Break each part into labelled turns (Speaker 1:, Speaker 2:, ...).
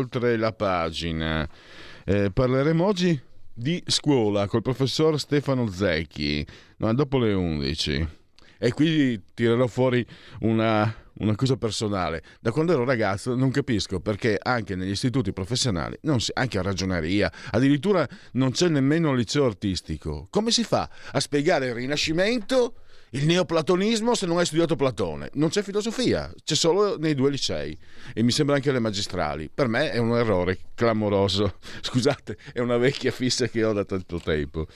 Speaker 1: Oltre la pagina. Eh, parleremo oggi di scuola col professor Stefano Zecchi, no, dopo le 11. E qui tirerò fuori una, una, cosa personale. Da quando ero ragazzo non capisco perché anche negli istituti professionali, si, anche a ragioneria, addirittura non c'è nemmeno il liceo artistico. Come si fa a spiegare il Rinascimento? Il neoplatonismo se non hai studiato Platone. Non c'è filosofia, c'è solo nei due licei e mi sembra anche alle magistrali. Per me è un errore clamoroso. Scusate, è una vecchia fissa che ho da tanto tempo.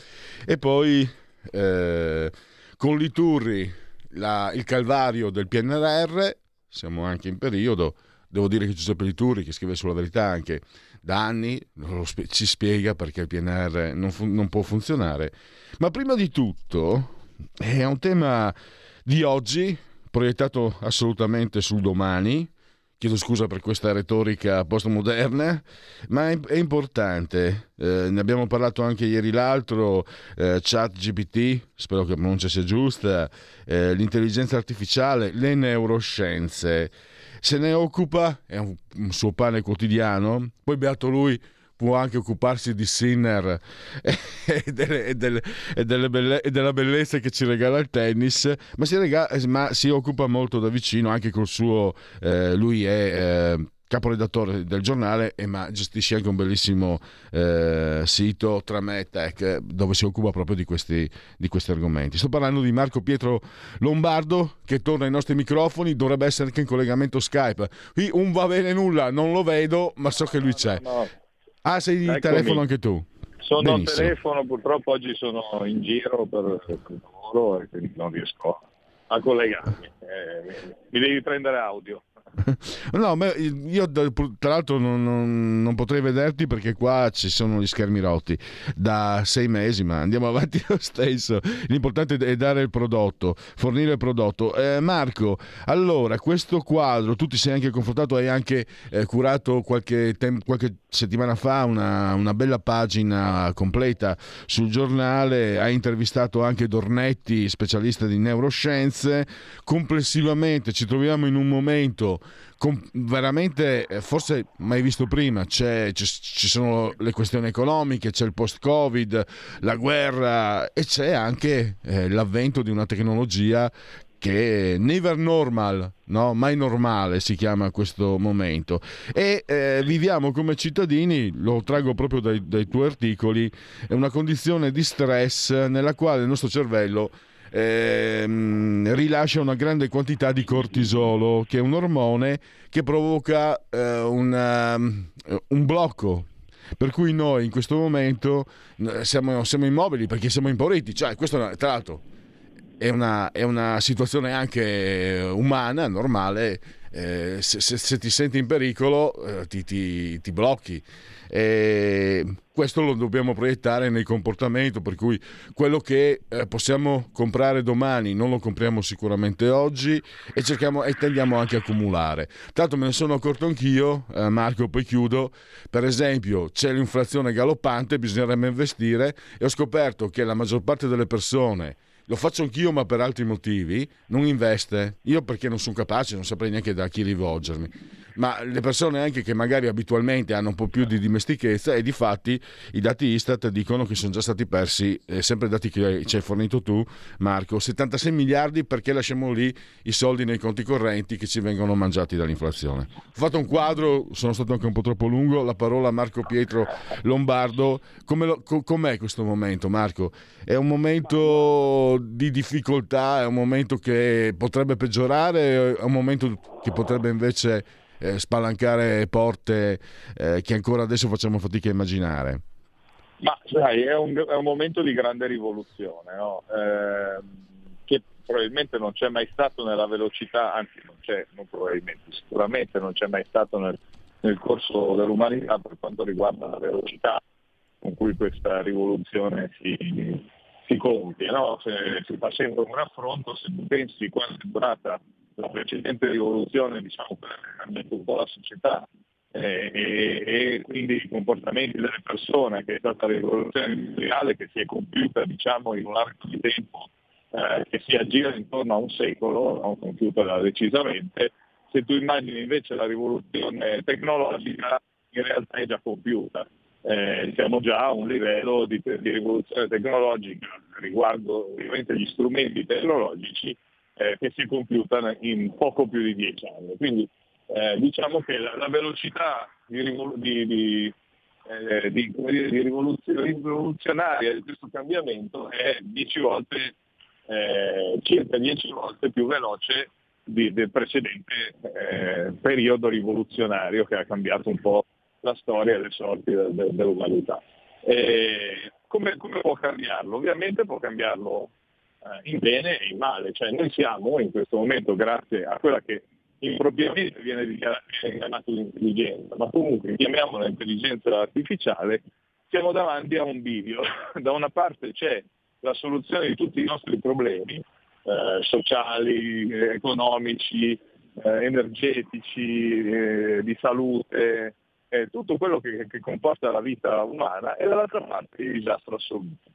Speaker 1: E poi eh, con Liturri la, il calvario del PNRR, siamo anche in periodo. Devo dire che Giuseppe Liturri, che scrive sulla verità anche da anni, ci spiega perché il PNR non, fu- non può funzionare. Ma prima di tutto, è un tema di oggi, proiettato assolutamente sul domani. Chiedo scusa per questa retorica postmoderna, ma è, è importante. Eh, ne abbiamo parlato anche ieri l'altro, eh, chat GPT, spero che la pronuncia sia giusta, eh, l'intelligenza artificiale, le neuroscienze. Se ne occupa, è un, un suo pane quotidiano, poi beato lui può anche occuparsi di Sinner e, delle, e, delle, e, delle belle, e, della bellezza che ci regala il tennis, ma si, regala, ma si occupa molto da vicino anche col suo, eh, lui è eh, caporedattore del giornale, e ma gestisce anche un bellissimo eh, sito Trametech dove si occupa proprio di questi, di questi, argomenti. Sto parlando di Marco Pietro Lombardo che torna ai nostri microfoni, dovrebbe essere anche in collegamento Skype. Qui un va bene nulla, non lo vedo, ma so che lui c'è. No, no. Ah, sei di telefono anche tu?
Speaker 2: Sono al telefono, purtroppo oggi sono in giro per, il lavoro e quindi non riesco a collegarmi. Eh, mi devi prendere audio.
Speaker 1: No, ma io tra l'altro non, non, non, potrei vederti perché qua ci sono gli schermi rotti da sei mesi, ma andiamo avanti lo stesso. L'importante è dare il prodotto, fornire il prodotto. Eh, Marco, allora, questo quadro, tu ti sei anche confrontato, hai anche eh, curato qualche, tem- qualche, settimana fa una, una bella pagina completa sul giornale, hai intervistato anche Dornetti, specialista di neuroscienze. Complessivamente ci troviamo in un momento veramente eh, forse mai visto prima c'è, ci sono le questioni economiche c'è il post covid la guerra e c'è anche eh, l'avvento di una tecnologia che never normal, no? mai normale si chiama questo momento. E eh, viviamo come cittadini, lo traggo proprio dai, dai tuoi articoli, una condizione di stress nella quale il nostro cervello ehm, rilascia una grande quantità di cortisolo, che è un ormone che provoca eh, una, eh, un blocco per cui noi in questo momento eh, siamo, siamo, immobili perché siamo impauriti. Cioè, questo tra l'altro è una, è una situazione anche umana, normale. Eh, se, se, se, ti senti in pericolo eh, ti, ti, ti blocchi. E questo lo dobbiamo proiettare nei comportamenti, per cui quello che eh, possiamo comprare domani non lo compriamo sicuramente oggi e cerchiamo e tendiamo anche a accumulare. Tanto me ne sono accorto anch'io, eh, Marco, poi chiudo. Per esempio, c'è l'inflazione galoppante, bisognerebbe investire e ho scoperto che la maggior parte delle persone lo faccio anch'io ma per altri motivi, non investe. Io perché non sono capace, non saprei neanche da chi rivolgermi ma le persone anche che magari abitualmente hanno un po' più di dimestichezza e di fatti i dati Istat dicono che sono già stati persi, eh, sempre dati che ci hai fornito tu Marco, 76 miliardi perché lasciamo lì i soldi nei conti correnti che ci vengono mangiati dall'inflazione. Ho fatto un quadro, sono stato anche un po' troppo lungo, la parola a Marco Pietro Lombardo, lo, com'è questo momento Marco? È un momento di difficoltà, è un momento che potrebbe peggiorare, è un momento che potrebbe invece eh, spalancare porte eh, che ancora adesso facciamo fatica a immaginare.
Speaker 2: Ma sai, è un, è un momento di grande rivoluzione, no? eh, che probabilmente non c'è mai stato nella velocità, anzi non c'è, non probabilmente, sicuramente non c'è mai stato nel, nel corso dell'umanità per quanto riguarda la velocità con cui questa rivoluzione si, si compie. No? Se, si fa un raffronto, se tu pensi quanto è durata la precedente rivoluzione, diciamo, per cambiare un po' la società eh, e, e, quindi i comportamenti delle persone, che è stata la rivoluzione industriale che si è compiuta diciamo, in un arco di tempo eh, che si aggira intorno a un secolo, non compiuta decisamente, se tu immagini invece la rivoluzione tecnologica in realtà è già compiuta eh, siamo già a un livello di, di, rivoluzione tecnologica riguardo ovviamente gli strumenti tecnologici eh, che si compiuta in poco più di dieci anni. Quindi eh, diciamo che la, la velocità di, di, di, eh, di rivoluzionaria di questo cambiamento è 10 volte, eh, circa 10 volte più veloce del precedente eh, periodo rivoluzionario che ha cambiato un po' la storia e le sorti dell'umanità. E come, come, può cambiarlo? Ovviamente può cambiarlo eh, in bene e in male, cioè noi siamo in questo momento, grazie a quella che impropriamente viene chiamata l'intelligenza, ma comunque chiamiamola intelligenza artificiale, siamo davanti a un bivio. Da una parte c'è la soluzione di tutti i nostri problemi eh, sociali, economici, eh, energetici, eh, di salute, eh, tutto quello che, che, comporta la vita umana e dall'altra parte il disastro assoluto.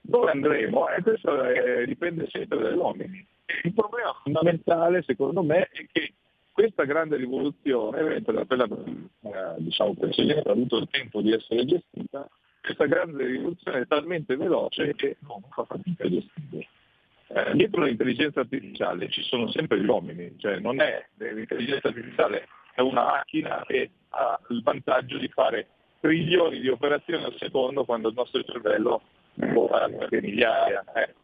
Speaker 2: Dove andremo? Eh, questo eh, dipende sempre dagli uomini. Il problema fondamentale secondo me è che questa grande rivoluzione, mentre la quella eh, diciamo, precedente ha avuto il tempo di essere gestita, questa grande rivoluzione è talmente veloce che non fa fatica a gestire. Eh, dietro l'intelligenza artificiale ci sono sempre gli uomini, cioè non è l'intelligenza artificiale è una macchina che ha il vantaggio di fare trilioni di operazioni al secondo quando il nostro cervello può fare anche migliaia. Eh.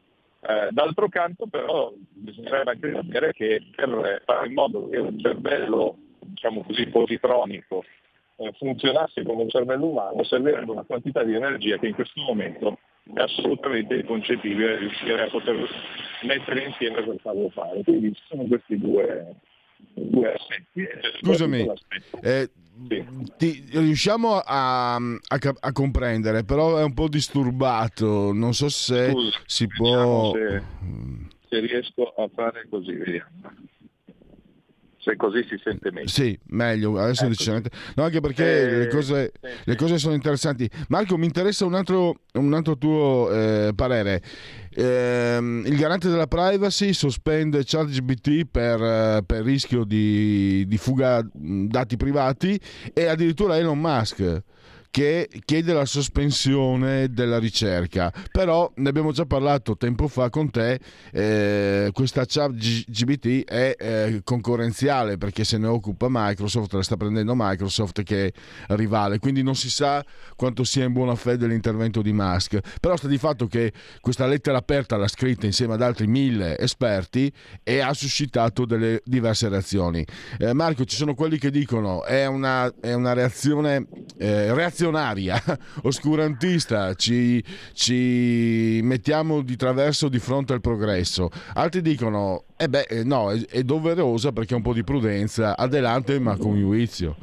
Speaker 2: Eh, d'altro canto però bisognerebbe anche sapere che per fare in modo che un cervello diciamo così positronico eh, funzionasse come un cervello umano servirebbe una quantità di energia che in questo momento è assolutamente inconcepibile riuscire a poter mettere insieme per farlo fare. Quindi ci sono questi due, due aspetti.
Speaker 1: Scusami, eh, ti, riusciamo a, a, a, comprendere, però è un po' disturbato, non so se Scusa, si può...
Speaker 2: Se, se riesco a fare così, vediamo se così si sente meglio.
Speaker 1: Sì, meglio, adesso ecco. No, anche perché eh, le, cose, sì, le, cose, sono interessanti. Marco, mi interessa un altro, un altro tuo eh, parere. Eh, il garante della privacy sospende ChatGPT per, eh, per rischio di, di fuga dati privati e addirittura Elon Musk che chiede la sospensione della ricerca. Però ne abbiamo già parlato tempo fa con te, eh, questa chat GBT è eh, concorrenziale perché se ne occupa Microsoft, la sta prendendo Microsoft che è rivale, quindi non si sa quanto sia in buona fede l'intervento di Musk. Però sta di fatto che questa lettera aperta l'ha scritta insieme ad altri mille esperti e ha suscitato delle diverse reazioni. Eh, Marco, ci sono quelli che dicono è una, è una reazione, eh, reazione reazionaria, oscurantista, ci, ci, mettiamo di traverso di fronte al progresso. Altri dicono, eh beh, eh, no, è, è doverosa perché un po' di prudenza, adelante ma con giudizio.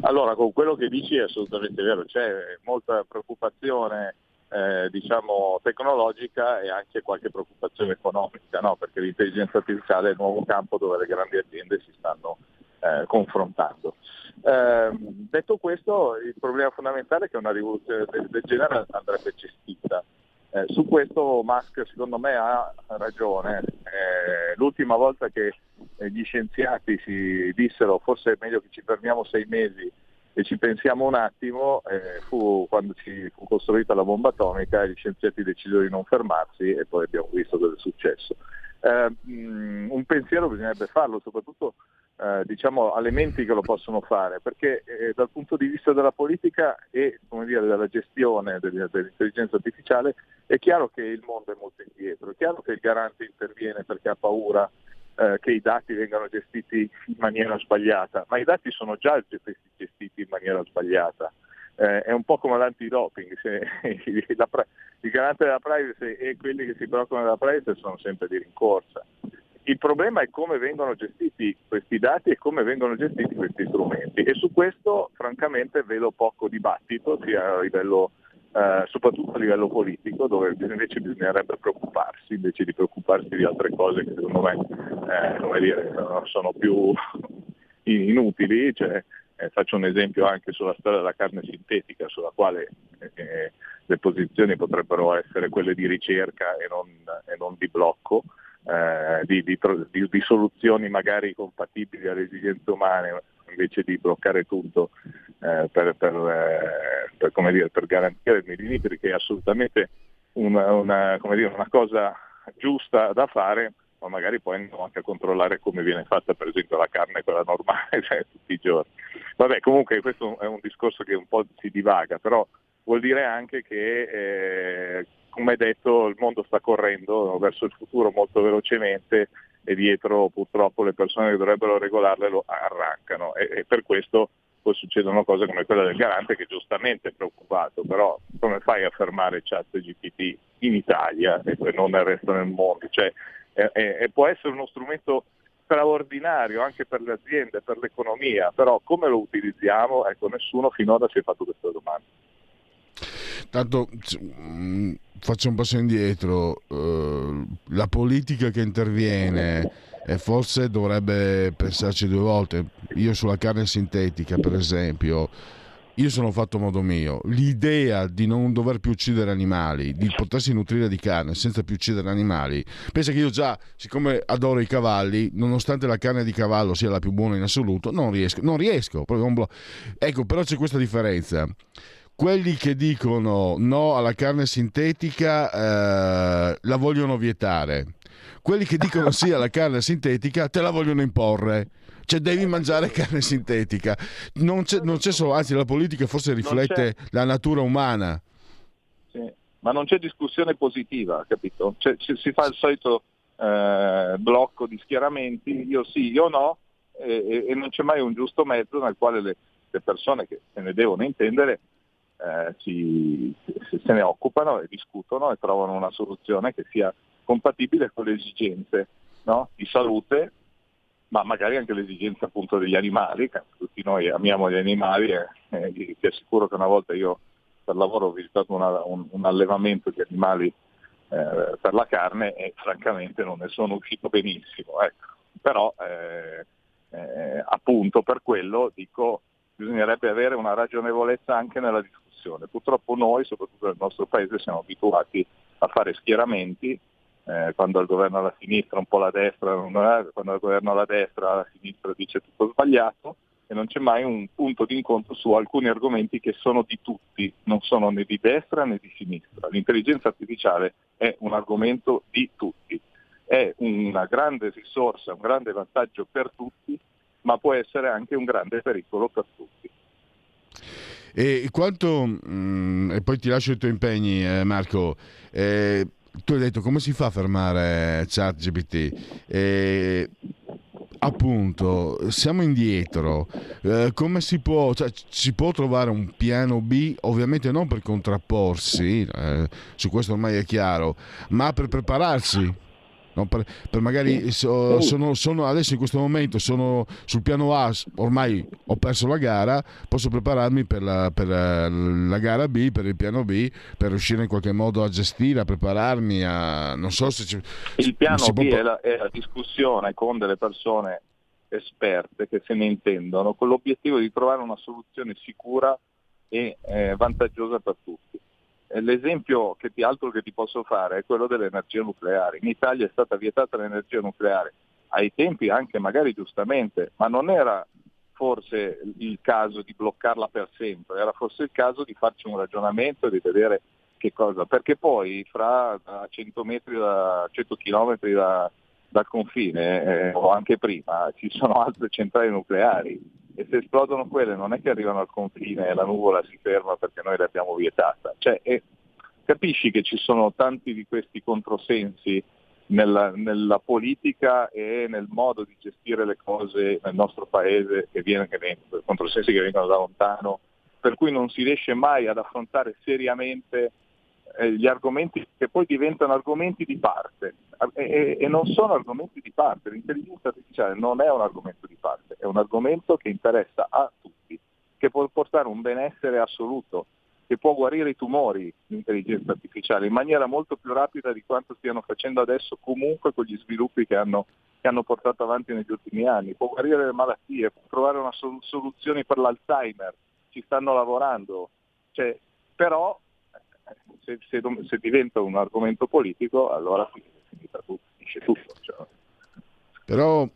Speaker 2: Allora, con quello che dici è assolutamente vero, c'è molta preoccupazione eh, diciamo, tecnologica e anche qualche preoccupazione economica, no? perché l'intelligenza artificiale è il nuovo campo dove le grandi aziende si stanno eh, confrontando. Eh, detto questo, il problema fondamentale è che una rivoluzione del, del genere andrebbe gestita. Eh, su questo Musk secondo me ha ragione. Eh, l'ultima volta che eh, gli scienziati si dissero forse è meglio che ci fermiamo sei mesi e ci pensiamo un attimo, eh, fu quando ci fu costruita la bomba atomica e gli scienziati decisero di non fermarsi e poi abbiamo visto cosa è successo. Eh, mh, un pensiero bisognerebbe farlo, soprattutto eh, diciamo, alle menti che lo possono fare, perché eh, dal punto di vista della politica e dire, della gestione dell'intelligenza artificiale è chiaro che il mondo è molto indietro, è chiaro che il garante interviene perché ha paura eh, che i dati vengano gestiti in maniera sbagliata, ma i dati sono già gestiti in maniera sbagliata. Eh, è un po' come l'antidoping, il garante della privacy e quelli che si preoccupano della privacy sono sempre di rincorsa. Il problema è come vengono gestiti questi dati e come vengono gestiti questi strumenti e su questo francamente vedo poco dibattito sia a livello eh, soprattutto a livello politico, dove invece bisognerebbe preoccuparsi, invece di preoccuparsi di altre cose che secondo me eh, dire, sono più inutili. Cioè, eh, faccio un esempio anche sulla storia della carne sintetica, sulla quale eh, le posizioni potrebbero essere quelle di ricerca e non, e non di blocco. Eh, di, di, di, soluzioni magari compatibili alle esigenze umane, invece di bloccare tutto eh, per, per, eh, per, dire, per, garantire il made in Italy, che è assolutamente una, una, dire, una, cosa giusta da fare, ma magari poi andiamo anche a controllare come viene fatta per esempio la carne, quella normale, cioè, tutti i giorni. Vabbè, comunque questo è un discorso che un po' si divaga, però vuol dire anche che, eh, come detto, il mondo sta correndo verso il futuro molto velocemente e dietro purtroppo le persone che dovrebbero regolarle lo arrancano e, e per questo poi succedono cose come quella del garante che giustamente è preoccupato, però come fai a fermare chat GPT in Italia e non nel resto del mondo? Cioè, e, e può essere uno strumento straordinario anche per le aziende, per l'economia, però come lo utilizziamo? Ecco, nessuno finora si è fatto questa domanda.
Speaker 1: Tanto mm, faccio un passo indietro, uh, la politica che interviene e forse dovrebbe pensarci due volte. Io sulla carne sintetica, per esempio, io sono fatto a modo mio. L'idea di non dover più uccidere animali, di potersi nutrire di carne senza più uccidere animali, pensa che io già, siccome adoro i cavalli, nonostante la carne di cavallo sia la più buona in assoluto, non riesco. Non riesco ecco, però c'è questa differenza quelli che dicono no alla carne sintetica eh, la vogliono vietare. Quelli che dicono sì alla carne sintetica te la vogliono imporre. Cioè devi mangiare carne sintetica. Non c'è, non c'è solo, anzi la politica forse riflette la natura umana.
Speaker 2: Sì, ma non c'è discussione positiva, capito? Cioè, si fa il solito eh, blocco di schieramenti, io sì, io no, e, e, non c'è mai un giusto mezzo nel quale le, le persone che se ne devono intendere eh, si, se ne occupano e discutono e trovano una soluzione che sia compatibile con le esigenze no? di salute, ma magari anche le esigenze appunto degli animali, che tutti noi amiamo gli animali e eh, ti assicuro che una volta io per lavoro ho visitato una, un, un, allevamento di animali eh, per la carne e francamente non ne sono uscito benissimo. Ecco. Però eh, eh appunto per quello dico bisognerebbe avere una ragionevolezza anche nella discussione situazione. Purtroppo noi, soprattutto nel nostro paese, siamo abituati a fare schieramenti, eh, quando il governo alla sinistra un po' la destra, quando il governo alla destra la sinistra dice tutto sbagliato e non c'è mai un punto di incontro su alcuni argomenti che sono di tutti, non sono né di destra né di sinistra. L'intelligenza artificiale è un argomento di tutti, è una grande risorsa, un grande vantaggio per tutti, ma può essere anche un grande pericolo per tutti.
Speaker 1: E quanto, mh, mm, e poi ti lascio i tuoi impegni, eh, Marco. Eh, tu hai detto come si fa a fermare ChatGPT? Eh, appunto, siamo indietro. Eh, come si può, cioè, si può trovare un piano B? Ovviamente non per contrapporsi, eh, su questo ormai è chiaro, ma per prepararsi No, per, per, magari so, sono, sono, adesso in questo momento sono sul piano A, ormai ho perso la gara, posso prepararmi per la, per la, gara B, per il piano B, per riuscire in qualche modo a gestire, a prepararmi, a non so se ci,
Speaker 2: Il piano B può... è, la, è la discussione con delle persone esperte che se ne intendono, con l'obiettivo di trovare una soluzione sicura e eh, vantaggiosa per tutti. L'esempio che ti, altro che ti posso fare è quello dell'energia nucleare. In Italia è stata vietata l'energia nucleare, ai tempi anche magari giustamente, ma non era forse il caso di bloccarla per sempre, era forse il caso di farci un ragionamento e di vedere che cosa, perché poi fra 100 metri da 100 km da, dal confine eh, o anche prima ci sono altre centrali nucleari e se esplodono quelle non è che arrivano al confine e la nuvola si ferma perché noi l'abbiamo vietata. Cioè, e capisci che ci sono tanti di questi controsensi nella, nella, politica e nel modo di gestire le cose nel nostro paese che viene, che viene controsensi che vengono da lontano, per cui non si riesce mai ad affrontare seriamente eh, gli argomenti che poi diventano argomenti di parte e, e, non sono argomenti di parte, l'intelligenza artificiale non è un argomento è un argomento che interessa a tutti, che può portare un benessere assoluto che può guarire i tumori l'intelligenza artificiale in maniera molto più rapida di quanto stiano facendo adesso comunque con gli sviluppi che hanno, che hanno portato avanti negli ultimi anni, può guarire le malattie, può trovare una sol- soluzione per l'Alzheimer, ci stanno lavorando, cioè, però se, se, se, diventa un argomento politico allora finisce tutto. Cioè.
Speaker 1: Però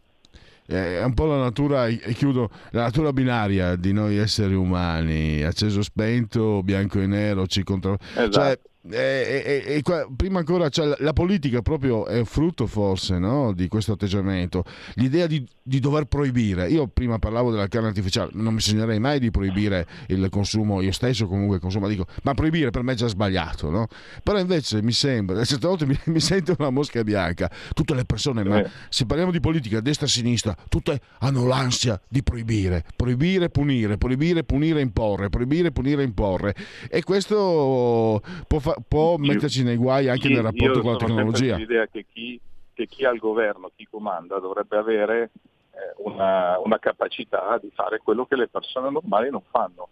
Speaker 1: è un po' la natura, e chiudo, la natura binaria di noi esseri umani, acceso spento, bianco e nero, ci controllo. Esatto. Cioè, e, e, e, prima ancora cioè, la politica proprio è frutto forse no? di questo atteggiamento l'idea di, di, dover proibire io prima parlavo della carne artificiale non mi segnerei mai di proibire il consumo io stesso comunque consumo dico ma proibire per me è già sbagliato no? però invece mi sembra certe volte mi, mi sento una mosca bianca tutte le persone ma se parliamo di politica destra e sinistra tutte hanno l'ansia di proibire proibire punire proibire punire imporre proibire punire imporre e questo può fare può io, metterci nei guai anche io, nel rapporto con la tecnologia.
Speaker 2: Io l'idea che chi, che chi al governo, chi comanda, dovrebbe avere eh, una, una, capacità di fare quello che le persone normali non fanno.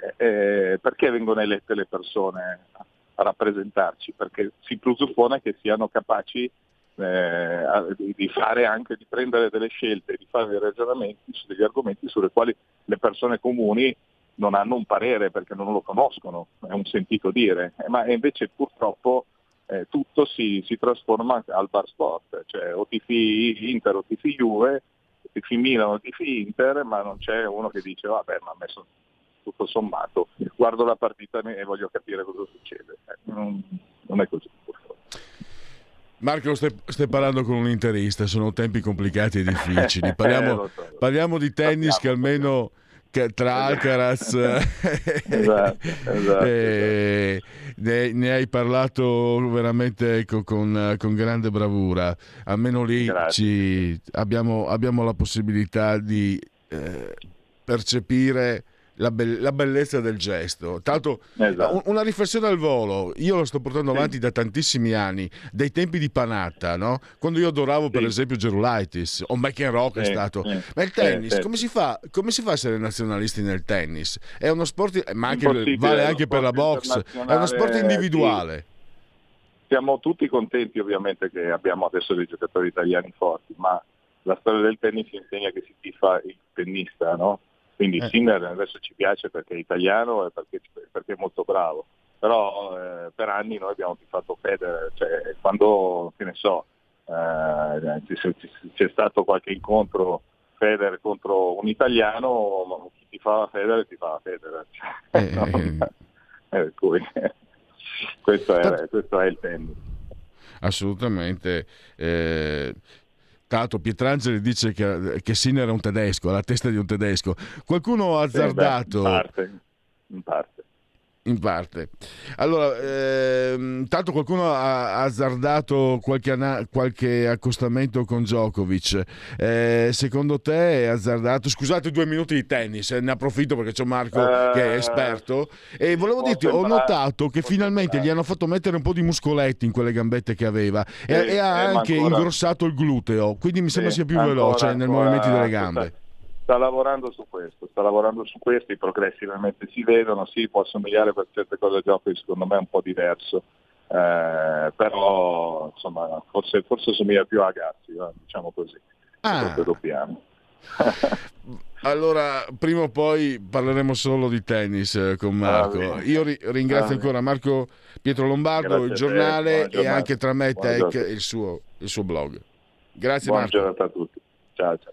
Speaker 2: Eh, eh, perché vengono elette le persone a, a rappresentarci? Perché si presuppone che siano capaci eh, di fare anche, di prendere delle scelte, di fare dei ragionamenti su degli argomenti sulle quali le persone comuni non hanno un parere perché non lo conoscono, è un sentito dire, eh, ma invece purtroppo eh, tutto si, si, trasforma al bar sport, cioè o tifi Inter o tifi Juve, o tifi Milano o tifi Inter, ma non c'è uno che dice vabbè ma ha messo tutto sommato, guardo la partita e voglio capire cosa succede. Eh, non, non, è così purtroppo.
Speaker 1: Marco, stai, stai, parlando con un interista, sono tempi complicati e difficili. Parliamo, eh, so, parliamo di tennis Sappiamo, che almeno tra Alcaraz esatto, esatto, e ne, ne, hai parlato veramente ecco, con, con, grande bravura. Almeno lì ci, abbiamo, abbiamo, la possibilità di eh, percepire la, be- la, bellezza del gesto. Tanto esatto. una riflessione al volo, io lo sto portando avanti sì. da tantissimi anni, dai tempi di Panatta, no? quando io adoravo sì. per esempio Gerulaitis o McEnroe sì. è stato. Ma il tennis, come si, fa, come, si fa, a essere nazionalisti nel tennis? È uno sport, ma anche, vale anche per la box, è uno sport individuale.
Speaker 2: Siamo tutti contenti ovviamente che abbiamo adesso dei giocatori italiani forti, ma la storia del tennis insegna che si tifa il tennista, no? Quindi eh. Sinner adesso ci piace perché è italiano e perché, perché è molto bravo. Però eh, per anni noi abbiamo tifato Federer, cioè, quando, che ne so, eh, c'è stato qualche incontro Federer contro un italiano, chi ti fa Federer ti fa Federer. Eh, no? Eh, eh. cui, questo, è, questo, è, il tennis.
Speaker 1: Assolutamente. Eh, Tanto Pietrangeli dice che, che Sinner è un tedesco, ha la testa di un tedesco. Qualcuno ha azzardato...
Speaker 2: in parte. In parte
Speaker 1: in parte. Allora, ehm, tanto qualcuno ha azzardato qualche, ana- qualche accostamento con Djokovic. Eh, secondo te è azzardato? Scusate due minuti di tennis, eh, ne approfitto perché c'è Marco eh, che è esperto. E volevo dirti, ho notato che finalmente gli hanno fatto mettere un po' di muscoletti in quelle gambette che aveva e, e ha eh, anche ancora... ingrossato il gluteo, quindi mi sembra sia più ancora, veloce ancora, nel movimento delle gambe
Speaker 2: sta lavorando su questo, sta lavorando su questo, i progressi veramente si vedono, sì, può assomigliare per certe cose a giochi secondo me è un po' diverso, eh, però insomma forse, forse assomiglia più a Gassi, eh, diciamo così, ah. dobbiamo.
Speaker 1: Allora, prima o poi parleremo solo di tennis eh, con Marco. Ah, Io ri- ringrazio ah, ancora Marco Pietro Lombardo, il giornale e anche tra me e Tech il suo, il suo blog. Grazie
Speaker 2: Buona
Speaker 1: Marco.
Speaker 2: giornata a tutti. Ciao ciao.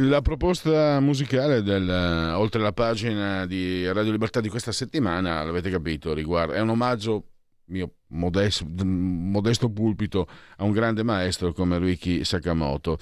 Speaker 1: La proposta musicale del, oltre la pagina di Radio Libertà di questa settimana, l'avete capito, riguarda, è un omaggio mio modesto, modesto pulpito a un grande maestro come Ryuki Sakamoto.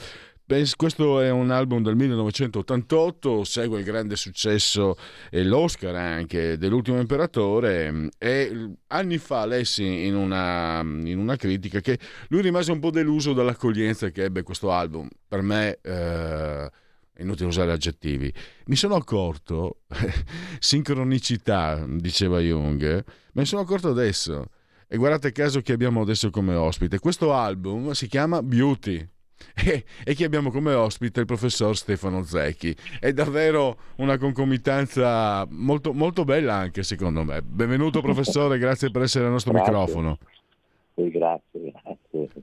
Speaker 1: Questo è un album del 1988, segue il grande successo e l'Oscar anche dell'ultimo imperatore e anni fa lessi in una, in una critica che lui rimase un po' deluso dall'accoglienza che ebbe questo album. Per me... Eh, inutile usare aggettivi. Mi sono accorto, sincronicità, diceva Jung, me ne sono accorto adesso. E guardate caso che abbiamo adesso come ospite. Questo album si chiama Beauty. E, e chi abbiamo come ospite il professor Stefano Zecchi. È davvero una concomitanza molto, molto bella anche secondo me. Benvenuto professore, grazie per essere al nostro
Speaker 3: grazie.
Speaker 1: microfono.
Speaker 3: Sì, grazie, grazie.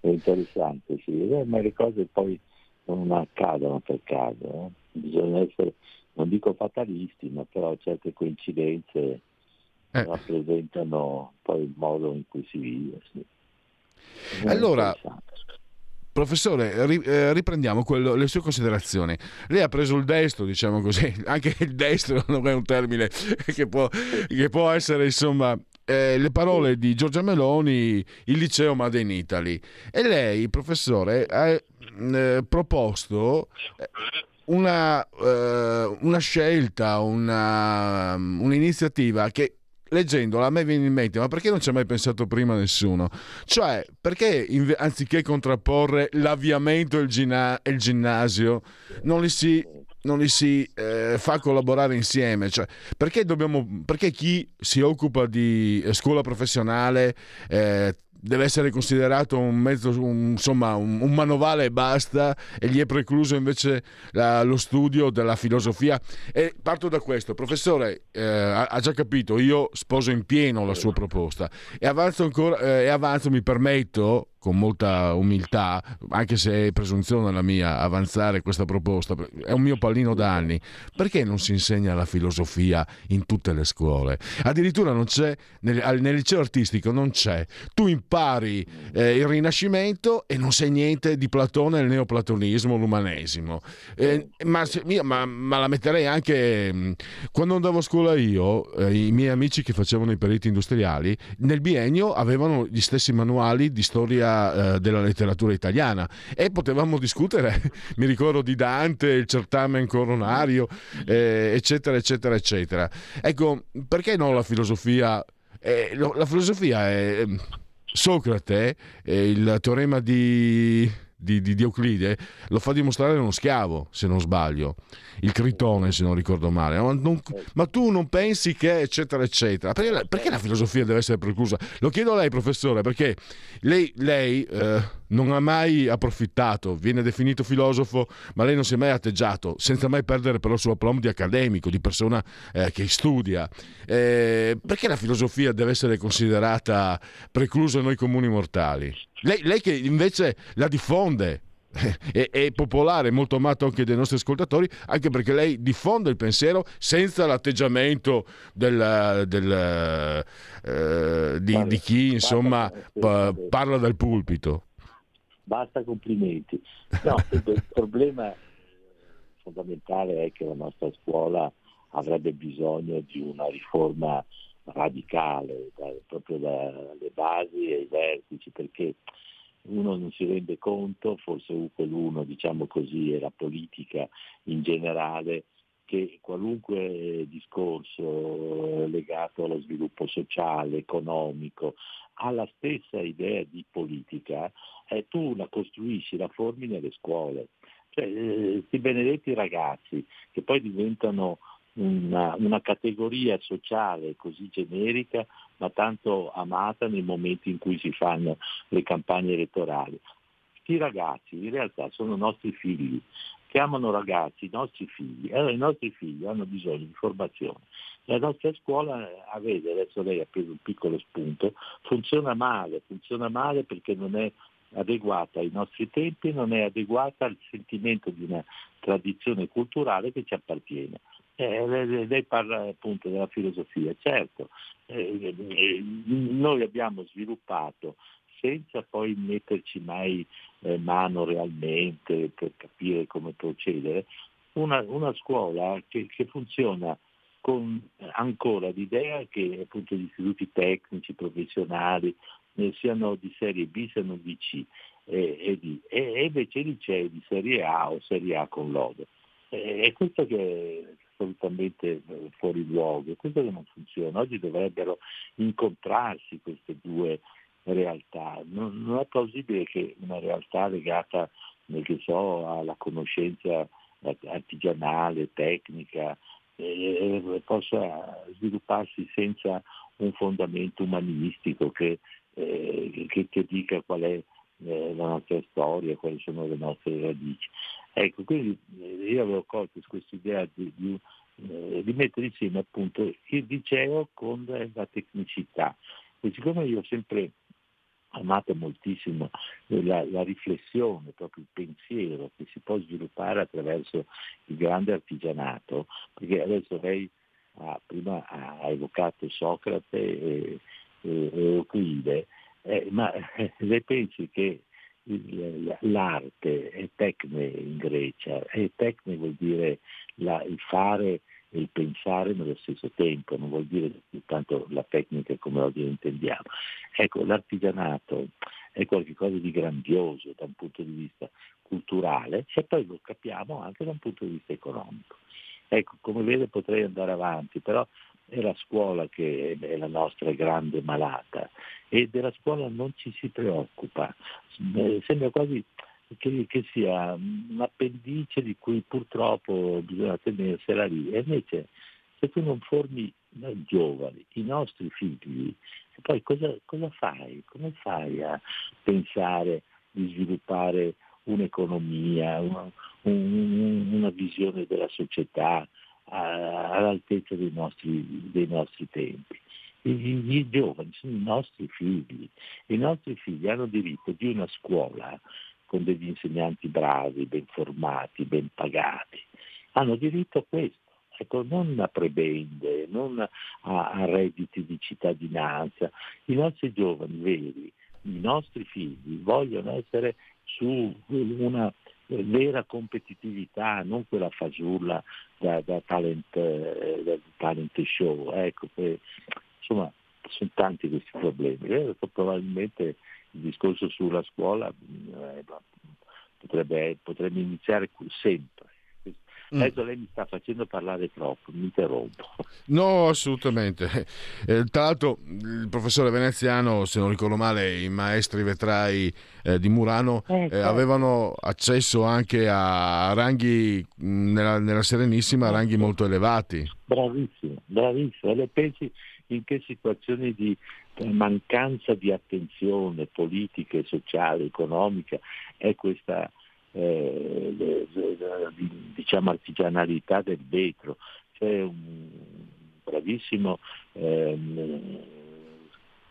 Speaker 3: È interessante, sì. Eh, ma le cose poi non accadono per caso. Eh? Bisogna essere, non dico fatalisti, ma però certe coincidenze eh. rappresentano poi il modo in cui si vive. Sì.
Speaker 1: Allora, Professore, eh, riprendiamo quello, le sue considerazioni. Lei ha preso il destro, diciamo così, anche il destro non è un termine che può, che può essere, insomma, eh, le parole di Giorgia Meloni, il liceo Made in Italy. E lei, professore, ha eh, proposto eh, una, eh, una scelta, una, un'iniziativa che leggendola a me viene in mente, ma perché non ci ha mai pensato prima nessuno? Cioè, perché anziché contrapporre l'avviamento e il, gina- il ginnasio, non li si, non li si eh, fa collaborare insieme? Cioè, perché, dobbiamo, perché chi si occupa di scuola professionale eh, deve essere considerato un mezzo, un, insomma, un, un, manovale e basta, e gli è precluso invece la, lo studio della filosofia. E parto da questo, professore, eh, ha, già capito, io sposo in pieno la sua proposta e avanzo ancora, eh, e avanzo, mi permetto con molta umiltà, anche se è presunzione la mia avanzare questa proposta, è un mio pallino da anni, perché non si insegna la filosofia in tutte le scuole? Addirittura non c'è, nel, nel liceo artistico non c'è. Tu impari eh, il Rinascimento e non sai niente di Platone, il neoplatonismo, l'umanesimo. Eh, ma, ma, ma, la metterei anche... Mm, quando andavo a scuola io, eh, i miei amici che facevano i periti industriali, nel biennio avevano gli stessi manuali di storia eh, della letteratura italiana e potevamo discutere, mi ricordo di Dante, il certamen coronario, eh, eccetera, eccetera, eccetera. Ecco, perché no la filosofia? Eh, la filosofia è ehm, Socrate, il teorema di di, di, di, Euclide lo fa dimostrare uno schiavo, se non sbaglio, il Critone, se non ricordo male. Ma, non, ma tu non pensi che, eccetera, eccetera. Perché la, perché la, filosofia deve essere preclusa? Lo chiedo a lei, professore, perché lei, lei eh, non ha mai approfittato, viene definito filosofo, ma lei non si è mai atteggiato, senza mai perdere però il suo aplomb di accademico, di persona eh, che studia. Eh, perché la filosofia deve essere considerata preclusa a noi comuni mortali? Lei, lei che invece la diffonde, è, è, popolare, molto amato anche dai nostri ascoltatori, anche perché lei diffonde il pensiero senza l'atteggiamento del, del, eh, di, di, chi insomma pa, parla dal pulpito.
Speaker 3: Basta complimenti. No, il problema fondamentale è che la nostra scuola avrebbe bisogno di una riforma radicale, da, proprio dalle basi ai vertici, perché uno non si rende conto, forse quello diciamo così, è la politica in generale, che qualunque discorso legato allo sviluppo sociale, economico, ha la stessa idea di politica, eh, tu la costruisci, la formi nelle scuole. Cioè, eh, questi benedetti ragazzi che poi diventano una, una, categoria sociale così generica ma tanto amata nei momenti in cui si fanno le campagne elettorali. Questi ragazzi in realtà sono nostri figli, chiamano ragazzi i nostri figli, allora i nostri figli hanno bisogno di formazione. La nostra scuola, a vedere, adesso lei ha preso un piccolo spunto, funziona male, funziona male perché non è adeguata ai nostri tempi, non è adeguata al sentimento di una tradizione culturale che ci appartiene. Eh, lei, parla appunto della filosofia, certo, eh, eh, noi abbiamo sviluppato senza poi metterci mai eh, mano realmente per capire come procedere, una, una scuola che, che, funziona con ancora l'idea che appunto gli istituti tecnici, professionali, eh, siano di serie B, siano di C e, e, di, e, e invece i licei di serie A o serie A con lode. È questo che assolutamente eh, fuori luogo, questo che non funziona. Oggi dovrebbero incontrarsi queste due realtà. Non, non è plausibile che una realtà legata che so, alla conoscenza artigianale, tecnica, eh, possa svilupparsi senza un fondamento umanistico che, eh, che, che dica qual è eh, la nostra storia, quali sono le nostre radici. Ecco, quindi eh, io avevo colto questa idea di, di, eh, di, mettere insieme appunto il liceo con la tecnicità. E siccome io ho sempre amato moltissimo la, la, riflessione, proprio il pensiero che si può sviluppare attraverso il grande artigianato, perché adesso lei ha, prima ha evocato Socrate e, e, e Euclide, eh, ma eh, lei pensi che l'arte è tecne in Grecia, e tecne vuol dire la, il fare e il pensare nello stesso tempo, non vuol dire soltanto la tecnica come oggi intendiamo. Ecco, l'artigianato è qualcosa di grandioso da un punto di vista culturale e poi lo capiamo anche da un punto di vista economico. Ecco, come vede potrei andare avanti, però è la scuola che è la nostra grande malata e della scuola non ci si preoccupa. Sembra quasi che, che, sia un appendice di cui purtroppo bisogna tenersela lì. E invece se tu non formi giovani, i nostri figli, poi cosa, cosa fai? Come fai a pensare di sviluppare un'economia, una, un, una visione della società all'altezza dei nostri, dei nostri tempi? I, I, giovani sono i nostri figli, i nostri figli hanno diritto di una scuola con degli insegnanti bravi, ben formati, ben pagati. Hanno diritto a questo. Ecco, non a prebende, non a, a redditi di cittadinanza. I nostri giovani veri, i nostri figli vogliono essere su una vera competitività, non quella fasulla da, da, talent, eh, da talent, show. Ecco, che, insomma, sono tanti questi problemi. Eh, probabilmente il discorso sulla scuola eh, potrebbe, potrebbe iniziare sempre. Mm. Adesso lei mi sta facendo parlare troppo, mi interrompo.
Speaker 1: No, assolutamente. Eh, tra l'altro il professore veneziano, se non ricordo male, i maestri vetrai eh, di Murano eh, certo. avevano accesso anche a ranghi nella, nella Serenissima, a ranghi molto elevati.
Speaker 3: Bravissimo, bravissimo. Le pensi in che situazioni di mancanza di attenzione politica, sociale, economica è questa eh, diciamo artigianalità del vetro. C'è un bravissimo ehm,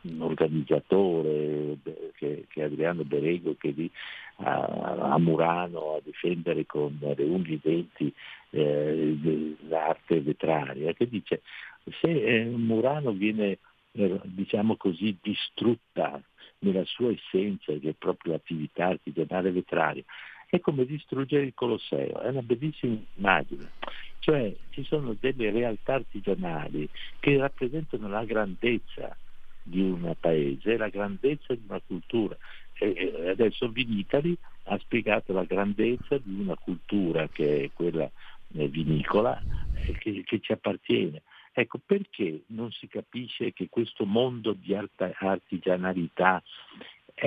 Speaker 3: un organizzatore che, che, è Adriano Berego che lì a, a, Murano a difendere con le unghie denti eh, l'arte vetraria che dice se eh, Murano viene eh, diciamo così, distrutta nella sua essenza, che è proprio l'attività artigianale vetraria, è come distruggere il Colosseo, è una bellissima immagine. Cioè ci sono delle realtà artigianali che rappresentano la grandezza di un paese, la grandezza di una cultura. E adesso Vinitali ha spiegato la grandezza di una cultura che è quella eh, vinicola che, che ci appartiene. Ecco, perché non si capisce che questo mondo di artigianalità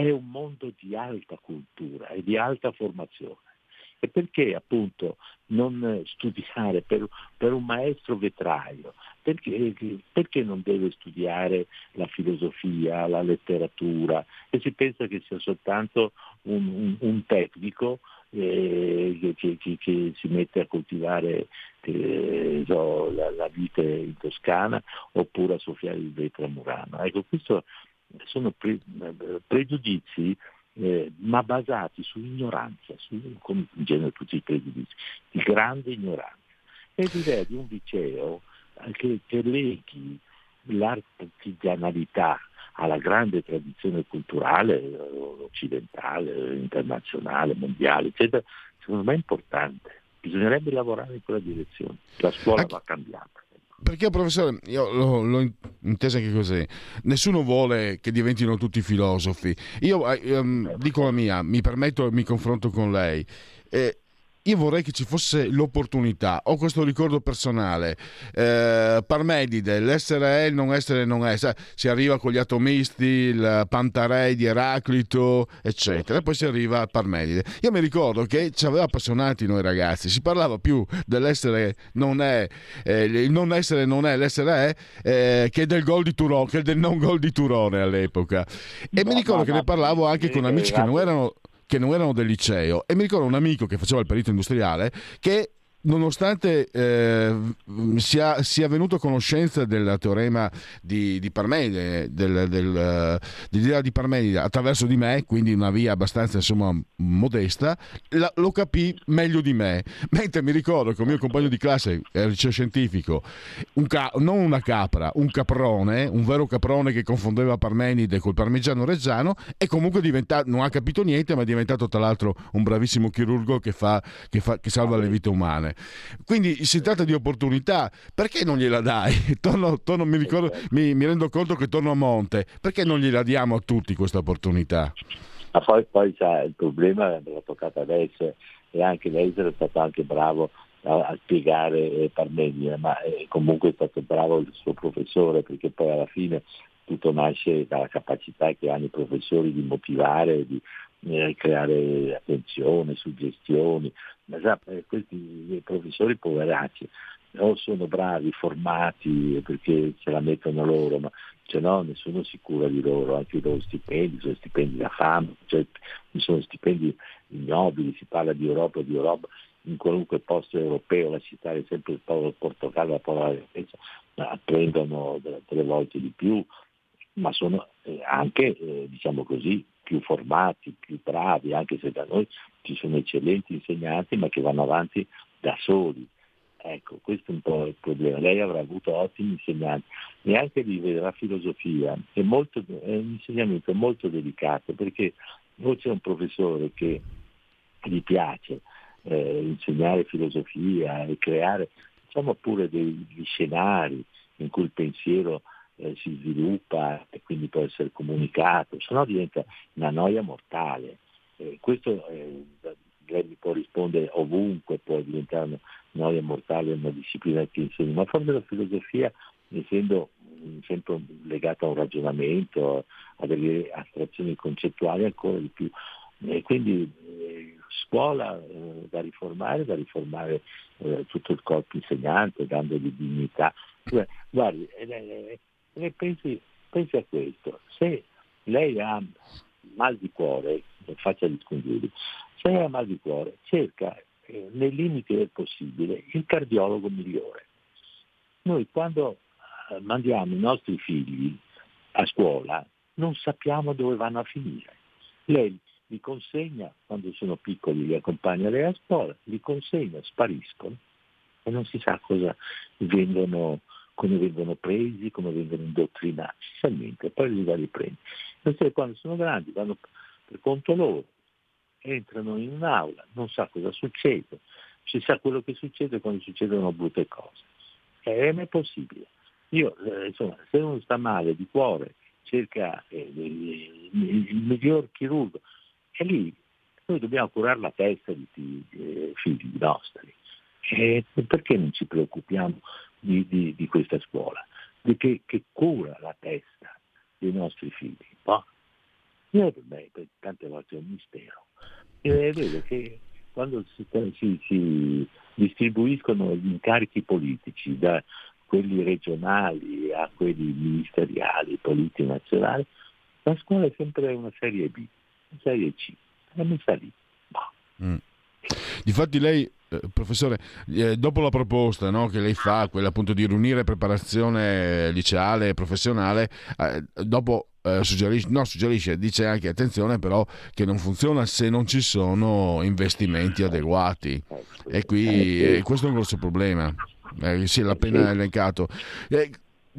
Speaker 3: è un mondo di alta cultura e di alta formazione? E perché appunto non studiare per, per un maestro vetraio? Perché, perché, non deve studiare la filosofia, la letteratura e si pensa che sia soltanto un, un, un tecnico eh, che, che, che, si mette a coltivare eh, so, la, la, vite in Toscana oppure a soffiare il vetro a Murano. Ecco, questi sono pre, pregiudizi eh, ma basati su ignoranza, su, come in genere tutti i pregiudizi, di grande ignoranza. E l'idea di un liceo che, che leghi l'artigianalità alla grande tradizione culturale eh, occidentale, internazionale, mondiale, eccetera, secondo me è importante. Bisognerebbe lavorare in quella direzione. La scuola va cambiata
Speaker 1: perché professore, io l'ho, l'ho intesa anche così, nessuno vuole che diventino tutti filosofi. Io eh, um, dico la mia, mi permetto e mi confronto con lei. Eh, io vorrei che ci fosse l'opportunità, ho questo ricordo personale, eh, Parmenide, l'essere è, il non essere non è, si arriva con gli atomisti, il Pantarei di Eraclito, eccetera, poi si arriva a Parmenide. Io mi ricordo che ci aveva appassionati noi ragazzi, si parlava più dell'essere non è, eh, il non essere non è, l'essere è, eh, che del gol di Turone, che del non gol di Turone all'epoca. E no, mi ricordo no, che ne parlavo anche con amici che non erano che non erano del liceo. E mi ricordo un amico che faceva il perito industriale che nonostante eh, sia, sia, venuto a conoscenza del teorema di, di Parmenide, del, del, uh, dell'idea di Parmenide attraverso di me, quindi una via abbastanza insomma, modesta, la, lo capì meglio di me. Mentre mi ricordo che il mio compagno di classe al liceo scientifico, un ca- non una capra, un caprone, un vero caprone che confondeva Parmenide col parmigiano reggiano, e comunque diventato, non ha capito niente, ma è diventato tra l'altro un bravissimo chirurgo che, fa, che, fa, che salva le vite umane. Quindi si tratta di opportunità, perché non gliela dai? Torno, torno, mi, ricordo, mi, mi, rendo conto che torno a monte, perché non gliela diamo a tutti questa opportunità?
Speaker 3: Ma poi, poi il problema l'ha toccato adesso e anche lei è stato anche bravo a, a spiegare eh, Parmenide, ma eh, comunque è stato bravo il suo professore perché poi alla fine tutto nasce dalla capacità che hanno i professori di motivare, di eh, creare attenzione, suggestioni, ma già eh, questi professori poveracci o sono bravi, formati perché ce la mettono loro, ma se no nessuno si cura di loro, anche i loro stipendi, sono stipendi da fame, cioè, sono stipendi ignobili, si parla di Europa di Europa in qualunque posto europeo, la città è sempre il povero Portogallo, la povera Grecia, prendono delle volte di più, ma sono anche, eh, diciamo così, più formati, più bravi, anche se da noi ci sono eccellenti insegnanti, ma che vanno avanti da soli. Ecco, questo è un po' il problema. Lei avrà avuto ottimi insegnanti e anche lì la filosofia è, molto, è un insegnamento molto delicato perché o c'è un professore che gli piace eh, insegnare filosofia e creare diciamo pure degli scenari in cui il pensiero eh, si sviluppa e quindi può essere comunicato, se no diventa una noia mortale. Eh, questo eh, lei mi può rispondere ovunque, può diventare una noia mortale una disciplina che insegna, ma forse la filosofia, essendo mm, sempre legata a un ragionamento, a delle astrazioni concettuali ancora di più. E quindi eh, scuola eh, da riformare, da riformare eh, tutto il corpo insegnante, dandogli dignità. Guardi, e pensi, pensi a questo, se lei ha mal di cuore, faccia gli scongiuri, se lei ha mal di cuore, cerca eh, nei limiti del possibile il cardiologo migliore. Noi quando eh, mandiamo i nostri figli a scuola non sappiamo dove vanno a finire. Lei li consegna, quando sono piccoli li accompagna lei a scuola, li consegna, spariscono e non si sa cosa vengono come vengono presi, come vengono indottrinati, niente, poi li va riprendere. Invece quando sono grandi vanno per conto loro, entrano in un'aula, non sa cosa succede, si sa quello che succede quando succedono brutte cose. E non è possibile. Io, eh, insomma, se uno sta male di cuore, cerca eh, il, il, miglior chirurgo, e lì noi dobbiamo curare la testa di, di, di figli nostri. E perché non ci preoccupiamo di, di, di questa scuola, che, che, cura la testa dei nostri figli. No? Io per me per tante volte è un mistero. E vedo che quando si, si, si distribuiscono gli incarichi politici da quelli regionali a quelli ministeriali, politici nazionali, la scuola è sempre una serie B, una serie C, è messa lì. No.
Speaker 1: Mm. Difatti lei professore, eh, dopo la proposta no, che lei fa, quella appunto di riunire preparazione liceale e professionale, eh, dopo eh, suggerisce, no, suggerisce, dice anche attenzione però che non funziona se non ci sono investimenti adeguati. E qui questo è un grosso problema. sì, l'ha appena elencato.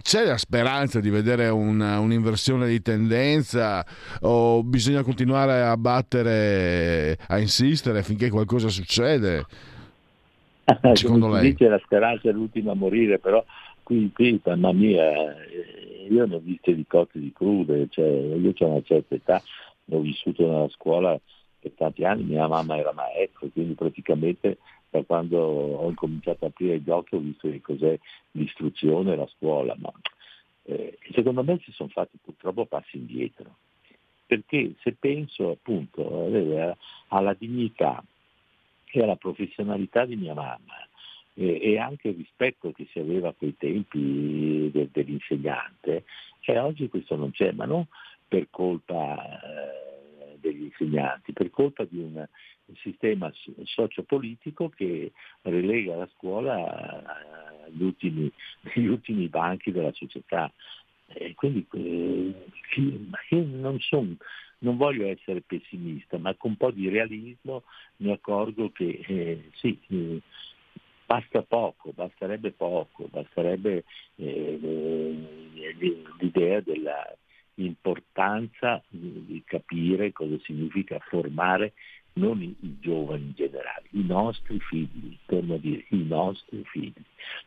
Speaker 1: c'è la speranza di vedere una, un'inversione di tendenza o bisogna continuare a battere, a insistere finché qualcosa succede?
Speaker 3: Secondo lei? Dice la speranza è l'ultima a morire, però qui, qui mamma mia, eh, io ne ho viste di cotte di crude, cioè, io ho una certa età, ho vissuto nella scuola per tanti anni, mia mamma era maestra, quindi praticamente da quando ho incominciato a aprire gli occhi ho visto che cos'è l'istruzione e la scuola, ma eh, secondo me si sono fatti purtroppo passi indietro, perché se penso appunto eh, alla dignità e alla professionalità di mia mamma, eh, e anche il rispetto che si aveva a quei tempi de, dell'insegnante, e oggi questo non c'è, ma non per colpa eh, degli insegnanti, per colpa di un sistema sociopolitico che relega la scuola agli ultimi, agli ultimi banchi della società. E quindi eh, io non, son, non, voglio essere pessimista, ma con un po' di realismo mi accorgo che eh, sì, eh, basta poco, basterebbe poco, basterebbe eh, l'idea dell'importanza di capire cosa significa formare non i, i, giovani in generale, i nostri figli, torno a dire i nostri figli,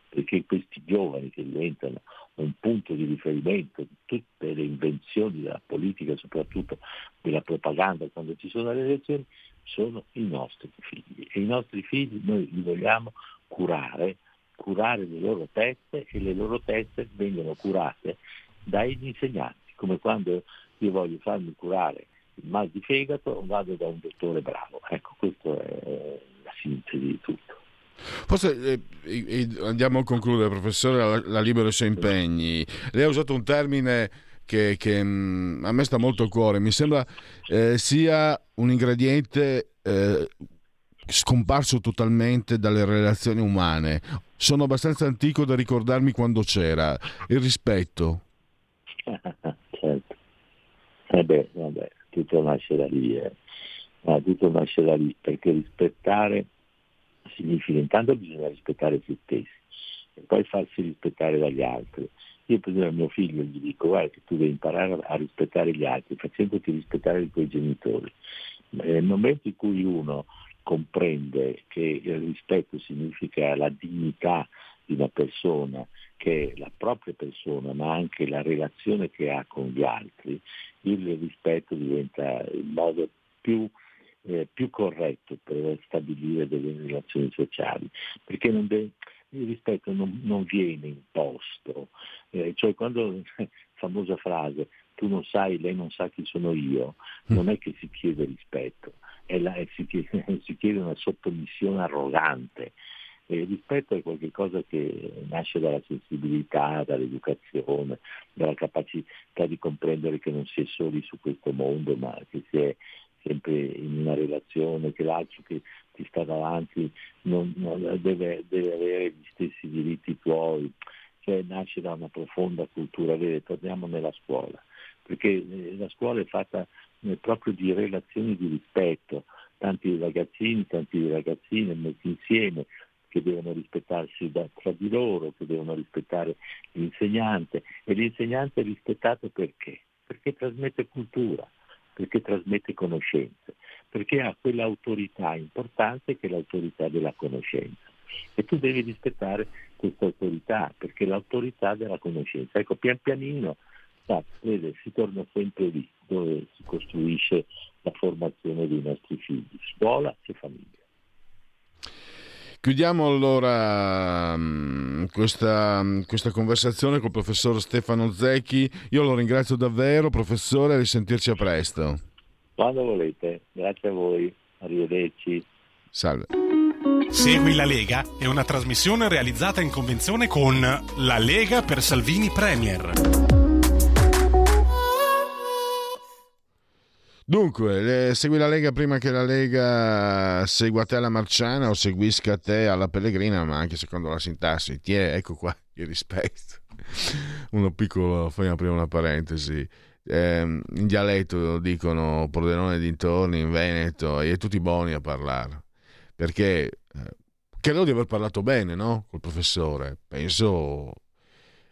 Speaker 3: perché questi giovani che diventano un punto di riferimento di tutte le invenzioni della politica, soprattutto della propaganda quando ci sono le elezioni, sono i nostri figli e i nostri figli noi li vogliamo curare, curare le loro teste e le loro teste vengono curate dagli insegnanti, come quando io voglio farmi curare il mal di fegato vado da un dottore bravo. Ecco, questa è la sintesi di tutto.
Speaker 1: Forse eh, andiamo a concludere, professore, la, la libero i suoi impegni. Lei ha usato un termine che, che mh, mm, a me sta molto a cuore, mi sembra eh, sia un ingrediente eh, scomparso totalmente dalle relazioni umane. Sono abbastanza antico da ricordarmi quando c'era. Il rispetto.
Speaker 3: certo. Eh vabbè, tutto nasce da lì, eh. tutto nasce da lì, perché rispettare significa intanto bisogna rispettare se stessi e poi farsi rispettare dagli altri. Io per esempio a mio figlio gli dico guarda che tu devi imparare a rispettare gli altri facendoti rispettare i tuoi genitori. Nel momento in cui uno comprende che il rispetto significa la dignità di una persona, che è la propria persona, ma anche la relazione che ha con gli altri, il rispetto diventa il modo più, eh, più corretto per stabilire delle relazioni sociali, perché deve, il rispetto non, non viene imposto, eh, cioè quando, famosa frase, tu non sai, lei non sa chi sono io, mm. non è che si chiede rispetto, la, si, chiede, si chiede una sottomissione arrogante, il rispetto è qualcosa che nasce dalla sensibilità, dall'educazione, dalla capacità di comprendere che non si è soli su questo mondo, ma che si è sempre in una relazione, che l'altro che ti sta davanti non, non deve, deve, avere gli stessi diritti tuoi, cioè nasce da una profonda cultura. Vede, torniamo nella scuola, perché eh, la scuola è fatta eh, proprio di relazioni di rispetto, tanti ragazzini, tanti ragazzine messi insieme, che devono rispettarsi da, tra di loro, che devono rispettare l'insegnante e l'insegnante è rispettato perché? Perché trasmette cultura, perché trasmette conoscenze, perché ha quell'autorità importante che è l'autorità della conoscenza. E tu devi rispettare questa autorità, perché è l'autorità della conoscenza. Ecco, pian pianino sa, vede, si torna sempre lì, dove si costruisce la formazione dei nostri figli, scuola e famiglia.
Speaker 1: Chiudiamo allora mm, questa, questa, conversazione col professor Stefano Zecchi. Io lo ringrazio davvero, professore, a risentirci a presto.
Speaker 3: Quando volete, grazie a voi, arrivederci.
Speaker 1: Salve.
Speaker 4: Segui la Lega è una trasmissione realizzata in convenzione con La Lega per Salvini Premier.
Speaker 1: Dunque, segui la Lega prima che la Lega segua te alla Marciana o seguisca te alla Pellegrina, ma anche secondo la sintassi. Ti è, ecco qua, il rispetto. Uno piccolo, fai aprire una parentesi. Eh, in dialetto dicono Pordenone dintorni, in Veneto, e tutti buoni a parlare. Perché eh, credo di aver parlato bene, no? Col professore. Penso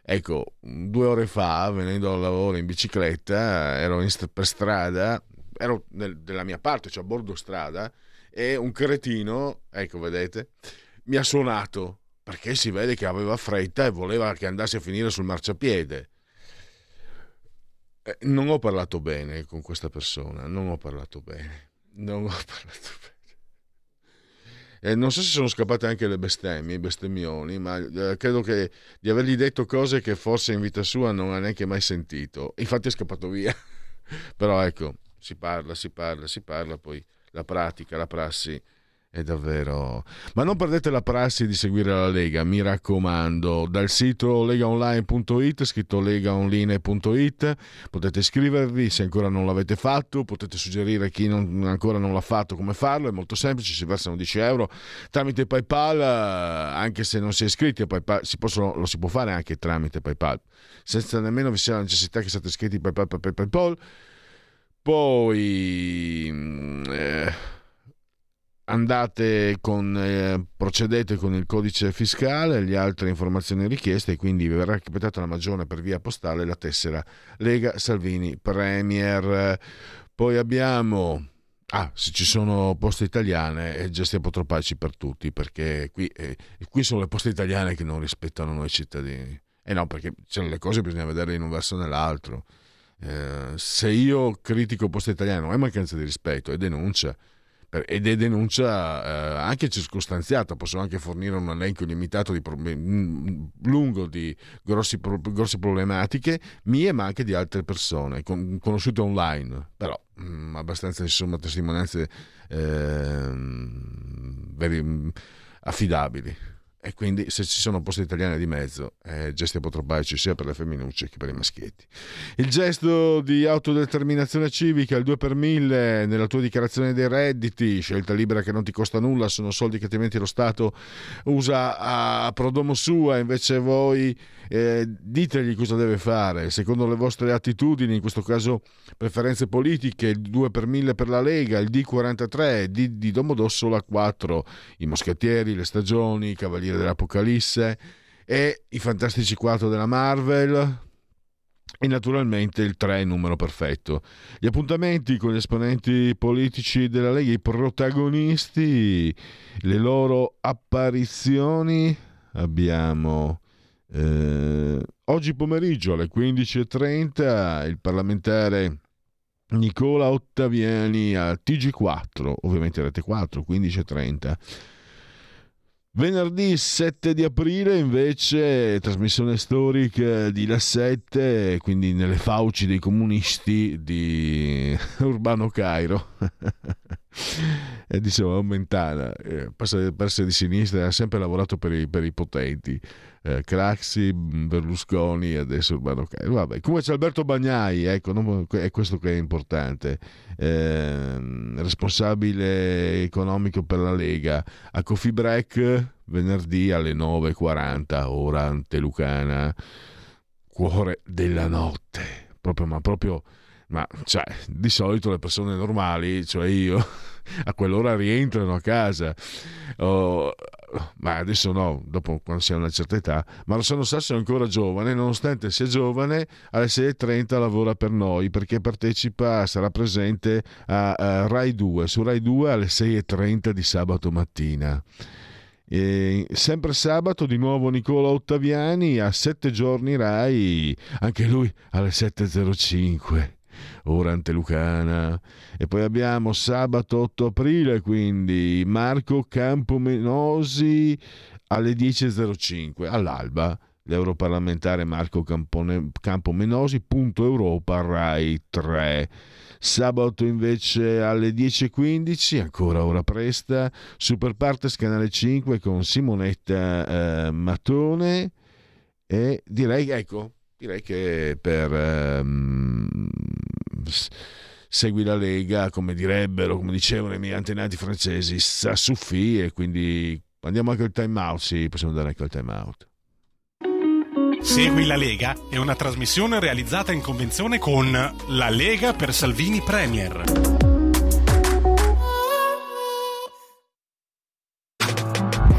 Speaker 1: Ecco, due ore fa, venendo al lavoro in bicicletta, ero in, per strada, ero nel, nella mia parte, cioè a bordo strada, e un cretino, ecco vedete, mi ha suonato perché si vede che aveva fretta e voleva che andassi a finire sul marciapiede. Eh, non ho parlato bene con questa persona, non ho parlato bene, non ho parlato bene. Eh, non so se sono scappate anche le bestemmie, i bestemmioni, ma eh, credo che di avergli detto cose che forse in vita sua non ha neanche mai sentito. Infatti è scappato via. Però ecco, si parla, si parla, si parla, poi la pratica, la prassi è davvero... Ma non perdete la prassi di seguire la Lega, mi raccomando. Dal sito legaonline.it, scritto legaonline.it, potete iscrivervi se ancora non l'avete fatto, potete suggerire a chi non, ancora non l'ha fatto come farlo, è molto semplice, si versano 10 euro tramite PayPal, anche se non si è iscritti a PayPal, si possono, lo si può fare anche tramite PayPal, senza nemmeno vi sia la necessità che siate iscritti a PayPal. PayPal, PayPal. Poi... Eh, andate con, eh, procedete con il codice fiscale le altre informazioni richieste e quindi verrà recapitata la magione per via postale la tessera Lega Salvini Premier. Poi abbiamo... Ah, se ci sono poste italiane, eh, già stiamo troppaci per tutti, perché qui, eh, qui sono le poste italiane che non rispettano noi cittadini. E eh no, perché cioè, le cose bisogna vedere in un verso o nell'altro. Eh, se io critico poste italiane non è mancanza di rispetto, è denuncia. Ed è denuncia eh, anche circostanziata, posso anche fornire un elenco limitato di problemi, lungo di grossi, grosse problematiche mie ma anche di altre persone con, conosciute online, però mh, mm, abbastanza insomma testimonianze eh, veri, affidabili e quindi se ci sono posti italiani di mezzo, eh, gesti apotropaici sia per le femminucce che per i maschietti. Il gesto di autodeterminazione civica, il 2 per 1000 nella tua dichiarazione dei redditi, scelta libera che non ti costa nulla, sono soldi che altrimenti lo Stato usa a prodomo sua, invece voi eh, ditegli cosa deve fare, secondo le vostre attitudini, in questo caso preferenze politiche, il 2 per 1000 per la Lega, il D43, D di Domodossola 4, i moschettieri, le stagioni, i cavalieri dell'Apocalisse e i Fantastici 4 della Marvel e naturalmente il 3 numero perfetto. Gli appuntamenti con gli esponenti politici della Lega, i protagonisti, le loro apparizioni. Abbiamo eh, oggi pomeriggio alle 15.30 il parlamentare Nicola Ottaviani al TG4, ovviamente rete 4, 15.30 Venerdì 7 di aprile invece trasmissione storica di La 7, quindi nelle fauci dei comunisti di Urbano Cairo. e diceva Mentana, eh, persa di sinistra, ha sempre lavorato per i, per i potenti. Eh, Craxi, Berlusconi e adesso Urbano Cairo. Vabbè, come c'è Alberto Bagnai, ecco, non, è questo che è importante. Eh, responsabile economico per la Lega. A Coffee Break venerdì alle 9.40, ora antelucana, cuore della notte. Proprio, ma proprio ma cioè, di solito le persone normali, cioè io, a quell'ora rientrano a casa. Oh, ma adesso no, dopo quando si ha una certa età. Ma Rossano Sasso è ancora giovane, nonostante sia giovane, alle 6.30 lavora per noi perché partecipa, sarà presente a, a Rai 2, su Rai 2 alle 6.30 di sabato mattina. E sempre sabato di nuovo Nicola Ottaviani a 7 giorni Rai, anche lui alle 7.05 ora Antelucana. E poi abbiamo sabato 8 aprile, quindi Marco Campomenosi alle 10.05 all'alba. L'europarlamentare Marco Campone, Campomenosi, punto Europa, Rai 3. Sabato invece alle 10.15, ancora ora presta, Super Partes Canale 5 con Simonetta eh, Matone. E direi, ecco, direi che per ehm, segui la Lega, come direbbero, come dicevano i miei antenati francesi, sa suffi e quindi andiamo anche al time out, sì, possiamo andare anche al time out.
Speaker 4: Segui la Lega è una trasmissione realizzata in convenzione con La Lega per Salvini Premier.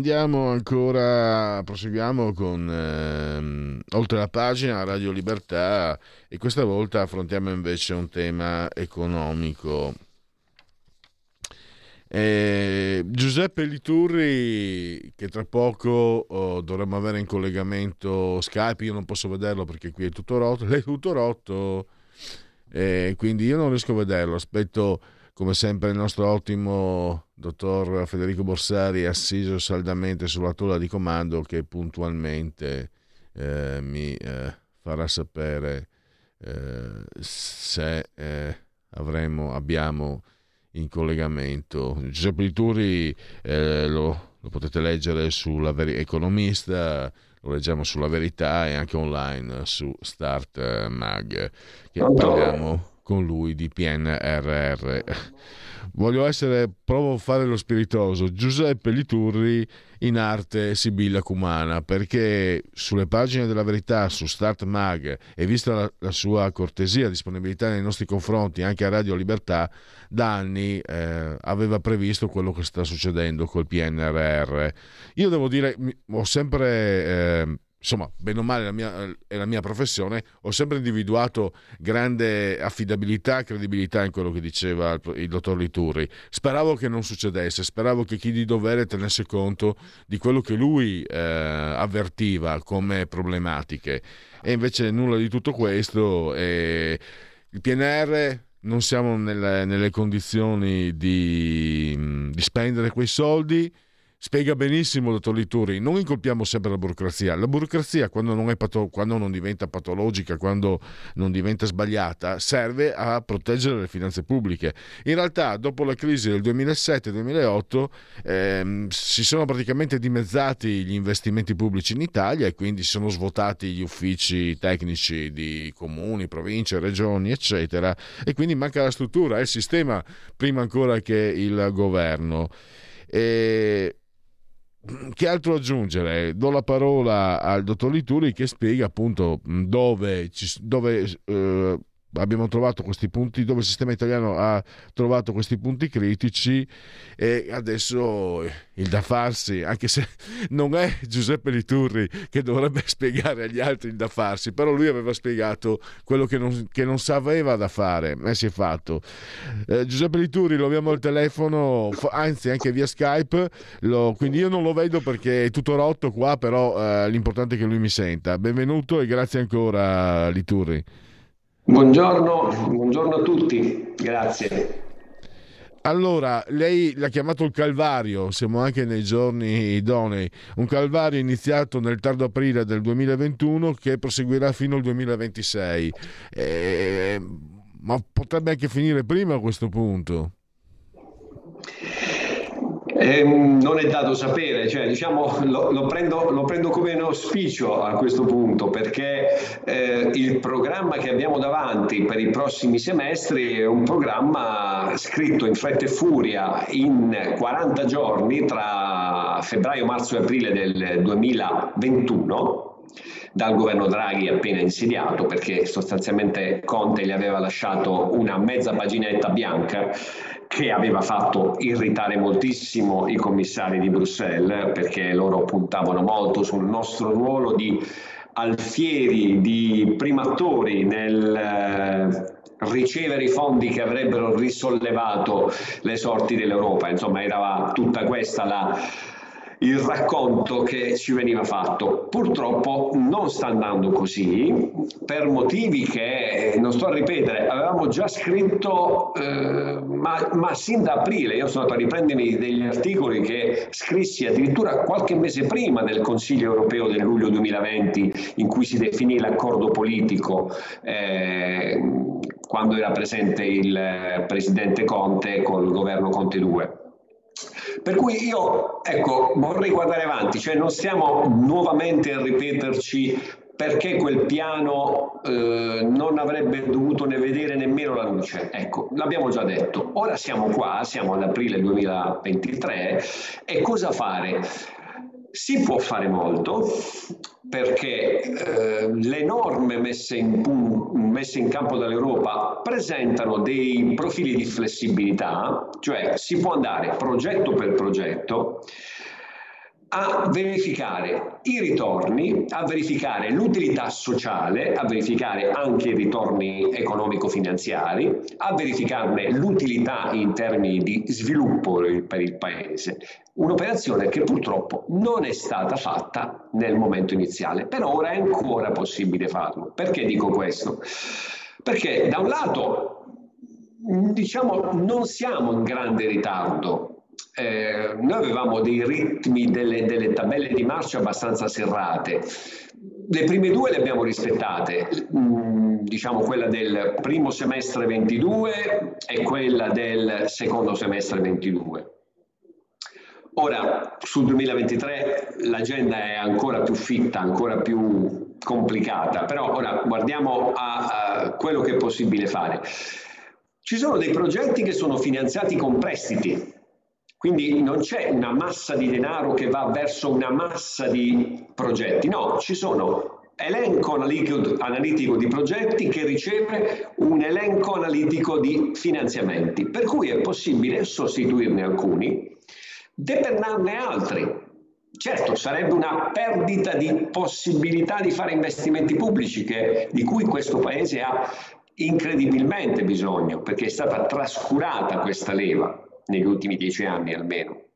Speaker 1: Andiamo ancora, proseguiamo con ehm, oltre la pagina Radio Libertà e questa volta affrontiamo invece un tema economico. Eh, Giuseppe Liturri, che tra poco oh, dovremmo avere in collegamento Skype, io non posso vederlo perché qui è tutto rotto, è tutto rotto, eh, quindi io non riesco a vederlo, aspetto come sempre il nostro ottimo dottor Federico Borsari assiso saldamente sulla tolla di comando che puntualmente eh, mi eh, farà sapere eh, se eh, avremo, abbiamo in collegamento. Giuseppe Lituri eh, lo, lo, potete leggere sulla Veri- Economista, lo leggiamo sulla Verità e anche online su Start Mag, che parliamo con lui di PNRR. Voglio essere, provo a fare lo spiritoso, Giuseppe Liturri in arte Sibilla Cumana, perché sulle pagine della verità, su Start Mag, e vista la, la sua cortesia, disponibilità nei nostri confronti, anche a Radio Libertà, da anni eh, aveva previsto quello che sta succedendo col PNRR. Io devo dire, ho sempre... Eh, insomma, bene o male la mia, è la mia professione, ho sempre individuato grande affidabilità credibilità in quello che diceva il, il, dottor Liturri. Speravo che non succedesse, speravo che chi di dovere tenesse conto di quello che lui eh, avvertiva come problematiche. E invece nulla di tutto questo. E il PNR non siamo nelle, nelle condizioni di, di spendere quei soldi Spiega benissimo, dottor Lituri, non incolpiamo sempre la burocrazia. La burocrazia, quando non, pato- quando non, diventa patologica, quando non diventa sbagliata, serve a proteggere le finanze pubbliche. In realtà, dopo la crisi del 2007-2008, ehm, si sono praticamente dimezzati gli investimenti pubblici in Italia e quindi si sono svuotati gli uffici tecnici di comuni, province, regioni, eccetera, e quindi manca la struttura, il sistema prima ancora che il governo. E che altro aggiungere? Do la parola al dottor Lituri che spiega appunto dove, dove eh, abbiamo trovato questi punti, dove il sistema italiano ha trovato questi punti critici e adesso il da farsi, anche se non è Giuseppe Liturri che dovrebbe spiegare agli altri il da farsi, però lui aveva spiegato quello che non, che non sapeva da fare e si è fatto. Eh, Giuseppe Liturri lo abbiamo al telefono, anzi anche via Skype, lo, quindi io non lo vedo perché è tutto rotto qua, però eh, l'importante è che lui mi senta. Benvenuto e grazie ancora Liturri.
Speaker 5: Buongiorno, buongiorno a tutti, grazie.
Speaker 1: Allora, lei l'ha chiamato il Calvario, siamo anche nei giorni idonei, un Calvario iniziato nel tardo aprile del 2021 che proseguirà fino al 2026, eh, ma potrebbe anche finire prima a questo punto.
Speaker 5: Eh, non è dato sapere, cioè, diciamo, lo, lo, prendo, lo, prendo, come un auspicio a questo punto perché eh, il programma che abbiamo davanti per i prossimi semestri è un programma scritto in fretta e furia in 40 giorni tra febbraio, marzo e aprile del 2021 dal governo Draghi appena insediato perché sostanzialmente Conte gli aveva lasciato una mezza paginetta bianca che aveva fatto irritare moltissimo i commissari di Bruxelles perché loro puntavano molto sul nostro ruolo di alfieri, di primatori nel eh, ricevere i fondi che avrebbero risollevato le sorti dell'Europa. Insomma, era tutta questa la il racconto che ci veniva fatto. Purtroppo non sta andando così per motivi che non sto a ripetere, avevamo già scritto eh, ma, ma, sin da aprile, io sono andato a riprendermi degli articoli che scrissi addirittura qualche mese prima del Consiglio europeo del luglio 2020 in cui si definì l'accordo politico. Eh, quando era presente il presidente Conte col governo Conte 2. Per cui io ecco, vorrei guardare avanti, cioè non stiamo nuovamente a ripeterci perché quel piano eh, non avrebbe dovuto ne vedere nemmeno la luce. Ecco, l'abbiamo già detto. Ora siamo qua, siamo ad aprile 2023 e cosa fare? Si può fare molto perché eh, le norme messe in, messe in campo dall'Europa presentano dei profili di flessibilità, cioè si può andare progetto per progetto a verificare i ritorni, a verificare l'utilità sociale, a verificare anche i ritorni economico-finanziari, a verificarne l'utilità in termini di sviluppo per il Paese. Un'operazione che purtroppo non è stata fatta nel momento iniziale, però ora è ancora possibile farlo. Perché dico questo? Perché da un lato diciamo non siamo in grande ritardo eh, noi avevamo dei ritmi, delle, delle, tabelle di marcia abbastanza serrate. Le prime due le abbiamo rispettate, mm, diciamo quella del primo semestre 22 e quella del secondo semestre 22. Ora, sul 2023 l'agenda è ancora più fitta, ancora più complicata, però ora guardiamo a, a quello che è possibile fare. Ci sono dei progetti che sono finanziati con prestiti, quindi non c'è una massa di denaro che va verso una massa di progetti, no, ci sono elenco analitico di progetti che riceve un elenco analitico di finanziamenti, per cui è possibile sostituirne alcuni, depennarne altri. Certo, sarebbe una perdita di possibilità di fare investimenti pubblici che, di cui questo Paese ha incredibilmente bisogno, perché è stata trascurata questa leva negli ultimi dieci anni almeno.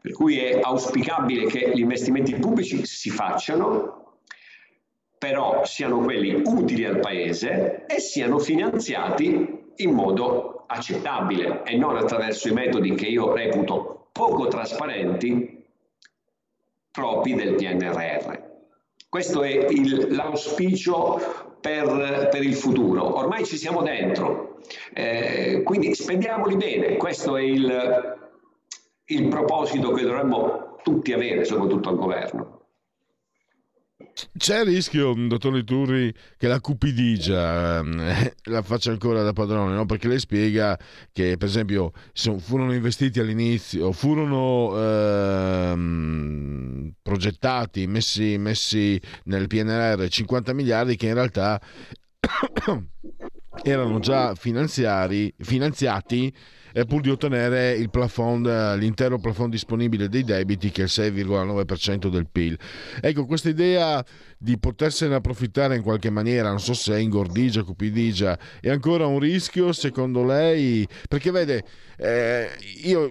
Speaker 5: Per cui è auspicabile che gli investimenti pubblici si facciano, però siano quelli utili al Paese e siano finanziati in modo accettabile e non attraverso i metodi che io reputo poco trasparenti propri del PNRR. Questo è il, l'auspicio per, per, il futuro. Ormai ci siamo dentro, eh, quindi spendiamoli bene. Questo è il, il proposito che dovremmo tutti avere, soprattutto al governo.
Speaker 1: C'è il rischio, dottor Liturri, che la cupidigia eh, la faccia ancora da padrone, no? perché lei spiega che, per esempio, sono, furono investiti all'inizio, furono ehm, progettati, messi, messi nel PNR 50 miliardi che in realtà erano già finanziati pur di ottenere plafond, l'intero plafond disponibile dei debiti che è il 6,9% del PIL. Ecco, questa idea di potersene approfittare in qualche maniera, non so se è ingordigia, cupidigia, è ancora un rischio secondo lei? Perché vede, eh, io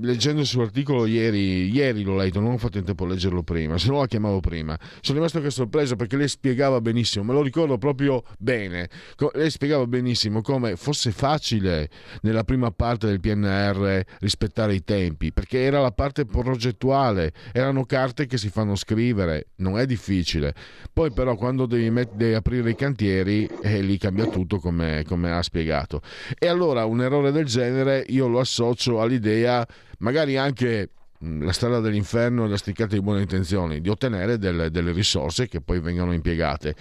Speaker 1: leggendo il suo articolo ieri, ieri l'ho letto, non ho fatto in tempo a leggerlo prima, se no la chiamavo prima, sono rimasto anche sorpreso perché lei spiegava benissimo, me lo ricordo proprio bene, lei spiegava benissimo come fosse facile nella prima parte del PNR rispettare i tempi, perché era la parte progettuale, erano carte che si fanno scrivere, non è difficile. Poi però quando devi, met- devi aprire i cantieri, eh, lì cambia tutto come, come ha spiegato. E allora un errore del genere io lo associo all'idea, magari anche la strada dell'inferno e la sticcata di buone intenzioni, di ottenere delle, delle risorse che poi vengono impiegate.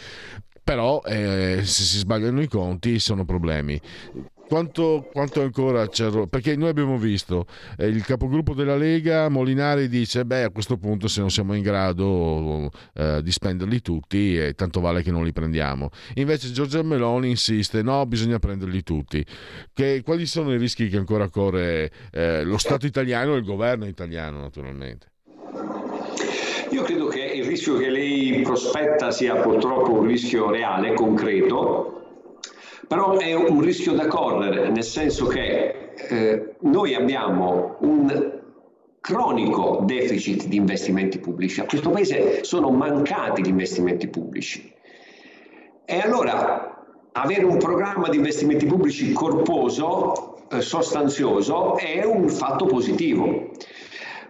Speaker 1: Però eh, se si sbagliano i conti sono problemi quanto, quanto ancora c'è perché noi abbiamo visto eh, il capogruppo della Lega Molinari dice beh a questo punto se non siamo in grado eh, di spenderli tutti eh, tanto vale che non li prendiamo. Invece Giorgia Meloni insiste no bisogna prenderli tutti. Che, quali sono i rischi che ancora corre eh, lo Stato italiano e il governo italiano naturalmente?
Speaker 5: Io credo che il rischio che lei prospetta sia purtroppo un rischio reale, concreto, però è un rischio da correre, nel senso che eh, noi abbiamo un cronico deficit di investimenti pubblici. A questo Paese sono mancati gli investimenti pubblici. E allora avere un programma di investimenti pubblici corposo, eh, sostanzioso, è un fatto positivo.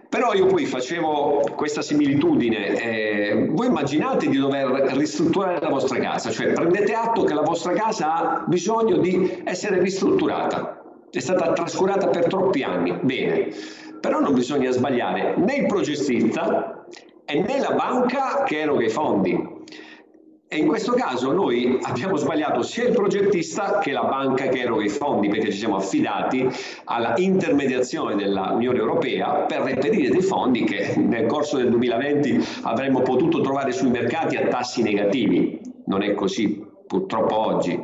Speaker 5: Però io poi facevo questa similitudine, eh, voi immaginate di dover ristrutturare la vostra casa, cioè prendete atto che la vostra casa ha bisogno di essere ristrutturata, è stata trascurata per troppi anni, bene, però non bisogna sbagliare né il progettista né la banca che eroga i fondi. E in questo caso noi abbiamo sbagliato sia il progettista che la banca che eroga i fondi perché ci siamo affidati alla intermediazione dell'Unione Europea per reperire dei fondi che nel corso del 2020 avremmo potuto trovare sui mercati a tassi negativi. Non è così purtroppo oggi.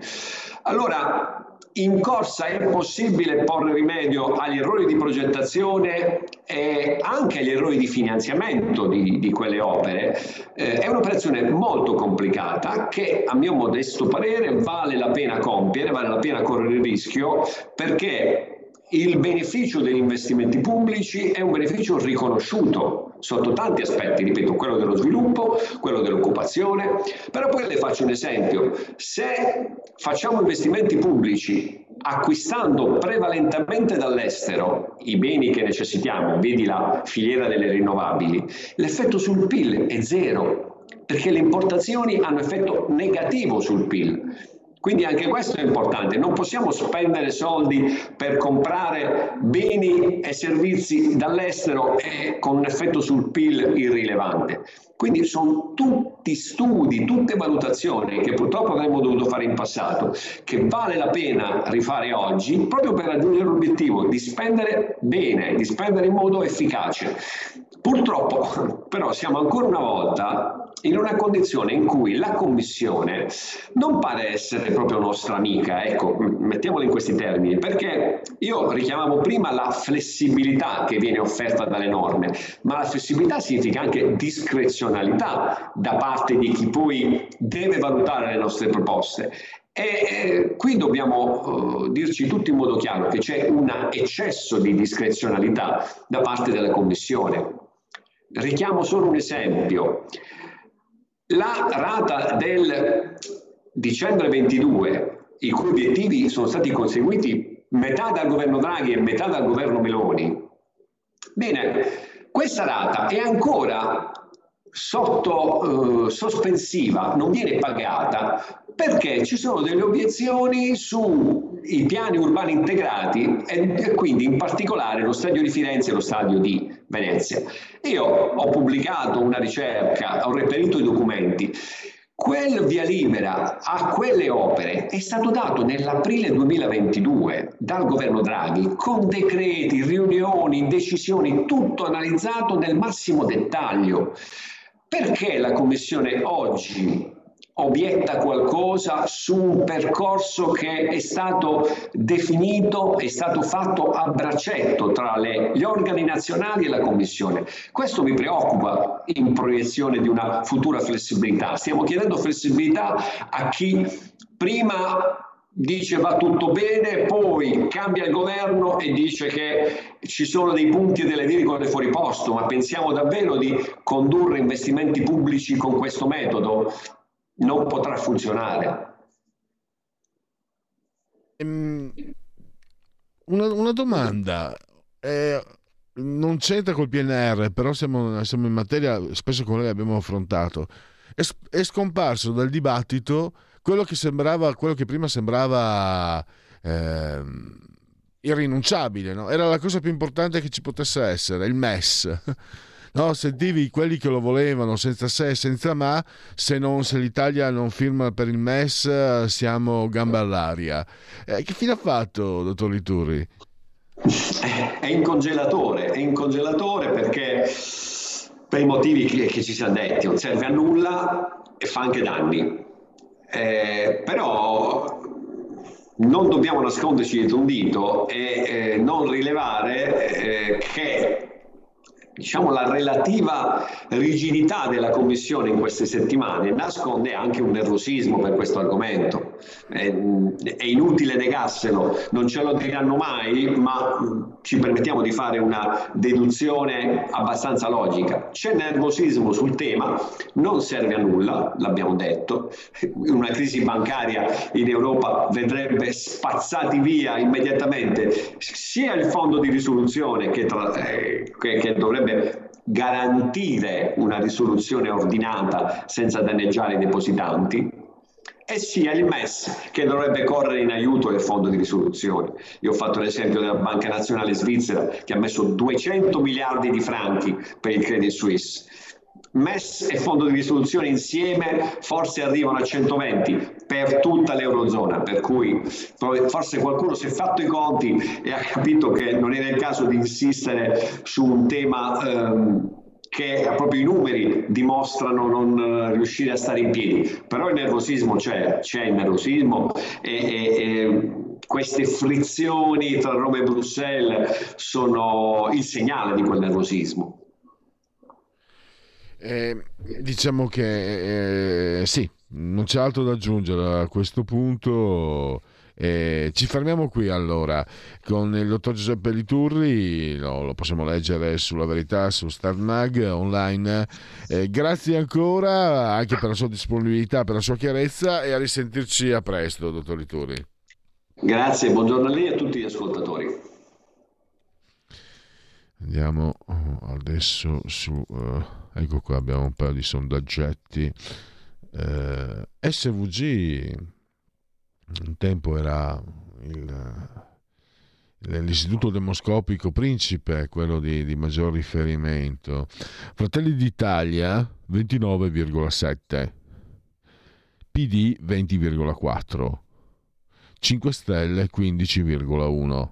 Speaker 5: Allora, in corsa è possibile porre rimedio agli errori di progettazione e anche agli errori di finanziamento di, di quelle opere. Eh, è un'operazione molto complicata che a mio modesto parere vale la pena compiere, vale la pena correre il rischio perché il beneficio degli investimenti pubblici è un beneficio riconosciuto sotto tanti aspetti, ripeto, quello dello sviluppo, quello dell'occupazione, però poi le faccio un esempio, se facciamo investimenti pubblici acquistando prevalentemente dall'estero i beni che necessitiamo, vedi la filiera delle rinnovabili, l'effetto sul PIL è zero, perché le importazioni hanno effetto negativo sul PIL. Quindi anche questo è importante, non possiamo spendere soldi per comprare beni e servizi dall'estero e con un effetto sul PIL irrilevante. Quindi sono tutti studi, tutte valutazioni che purtroppo avremmo dovuto fare in passato, che vale la pena rifare oggi proprio per raggiungere l'obiettivo di spendere bene, di spendere in modo efficace. Purtroppo però siamo ancora una volta in una condizione in cui la Commissione non pare essere proprio nostra amica, ecco, mettiamola in questi termini, perché io richiamavo prima la flessibilità che viene offerta dalle norme, ma la flessibilità significa anche discrezionalità da parte di chi poi deve valutare le nostre proposte. E eh, qui dobbiamo uh, dirci tutti in modo chiaro che c'è un eccesso di discrezionalità da parte della Commissione. Richiamo solo un esempio. La rata del dicembre 22, i cui obiettivi sono stati conseguiti metà dal governo Draghi e metà dal governo Meloni, bene, questa rata è ancora sotto eh, sospensiva, non viene pagata perché ci sono delle obiezioni sui piani urbani integrati e, e, quindi in particolare lo stadio di Firenze e lo stadio di Venezia. Io ho pubblicato una ricerca, ho reperito i documenti. Quel via libera a quelle opere è stato dato nell'aprile 2022 dal governo Draghi con decreti, riunioni, decisioni, tutto analizzato nel massimo dettaglio. Perché la Commissione oggi obietta qualcosa su un percorso che è stato definito, è stato fatto a braccetto tra le, gli organi nazionali e la Commissione. Questo mi preoccupa in proiezione di una futura flessibilità. Stiamo chiedendo flessibilità a chi prima dice va tutto bene, poi cambia il governo e dice che ci sono dei punti e delle virgole fuori posto, ma pensiamo davvero di condurre investimenti pubblici con questo metodo? Non potrà funzionare.
Speaker 1: Um, una, una, domanda. Eh, non c'entra col PNR, però siamo, siamo, in materia, spesso con lei abbiamo affrontato. È, è scomparso dal dibattito quello che sembrava, quello che prima sembrava eh, irrinunciabile, no? era la cosa più importante che ci potesse essere, il MES. No, sentivi quelli che lo volevano senza se e senza ma, se, non, se l'Italia non firma per il MES siamo gamba all'aria. Eh, che fine ha fatto, dottor Liturri?
Speaker 5: È in congelatore, è in congelatore perché per i motivi che, che ci siamo detti, non serve a nulla e fa anche danni. Eh, però non dobbiamo nasconderci dietro un dito e eh, non rilevare eh, che diciamo, la relativa rigidità della Commissione in queste settimane nasconde anche un nervosismo per questo argomento. È, è inutile negarselo, non ce lo diranno mai, ma ci permettiamo di fare una deduzione abbastanza logica. C'è nervosismo sul tema, non serve a nulla, l'abbiamo detto. Una crisi bancaria in Europa vedrebbe spazzati via immediatamente sia il fondo di risoluzione che, tra, eh, che, che dovrebbe dovrebbe garantire una risoluzione ordinata senza danneggiare i depositanti e sia il MES che dovrebbe correre in aiuto del fondo di risoluzione. Io ho fatto l'esempio della Banca Nazionale Svizzera che ha messo 200 miliardi di franchi per il Credit Suisse MES e fondo di risoluzione insieme forse arrivano a 120 per tutta l'Eurozona, per cui forse qualcuno si è fatto i conti e ha capito che non era il caso di insistere su un tema ehm, che proprio i numeri dimostrano non uh, riuscire a stare in piedi, però il nervosismo c'è, c'è il nervosismo e, e, e queste frizioni tra Roma e Bruxelles sono il segnale di quel nervosismo.
Speaker 1: Eh, diciamo che eh, sì, non c'è altro da aggiungere a questo punto. Eh, ci fermiamo qui allora con il dottor Giuseppe Liturri, lo, lo possiamo leggere sulla verità su Starnag online. Eh, grazie ancora anche per la sua disponibilità, per la sua chiarezza e a risentirci a presto, dottor Liturri.
Speaker 5: Grazie, buongiorno a lei e a tutti gli ascoltatori.
Speaker 1: Andiamo adesso su, uh, ecco qua abbiamo un paio di sondaggetti. Uh, SVG un tempo era il, l'istituto demoscopico principe, quello di, di maggior riferimento. Fratelli d'Italia 29,7, PD 20,4. 5 Stelle 15,1,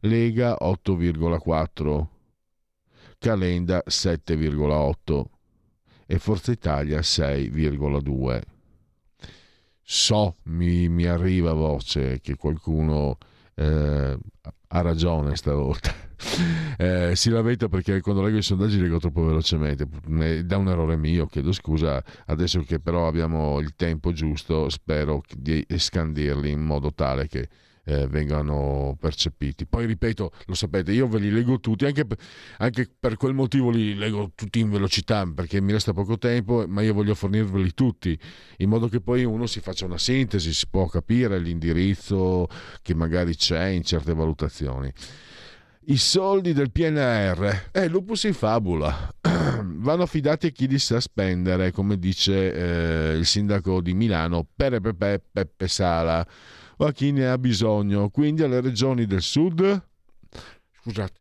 Speaker 1: Lega 8,4, Calenda 7,8 e Forza Italia 6,2. So, mi, mi arriva voce che qualcuno eh, ha ragione stavolta. Eh, si lamenta perché quando leggo i sondaggi leggo troppo velocemente, da un errore mio, chiedo scusa, adesso che però abbiamo il tempo giusto spero di scandirli in modo tale che eh, vengano percepiti. Poi ripeto, lo sapete, io ve li leggo tutti, anche per, anche per, quel motivo li leggo tutti in velocità, perché mi resta poco tempo, ma io voglio fornirveli tutti, in modo che poi uno si faccia una sintesi, si può capire l'indirizzo che magari c'è in certe valutazioni. I soldi del PNR, eh, lupus in fabula, vanno affidati a chi li sa spendere, come dice eh, il sindaco di Milano, Pepe Peppe Sala, a chi ne ha bisogno, quindi alle regioni del sud. Scusate.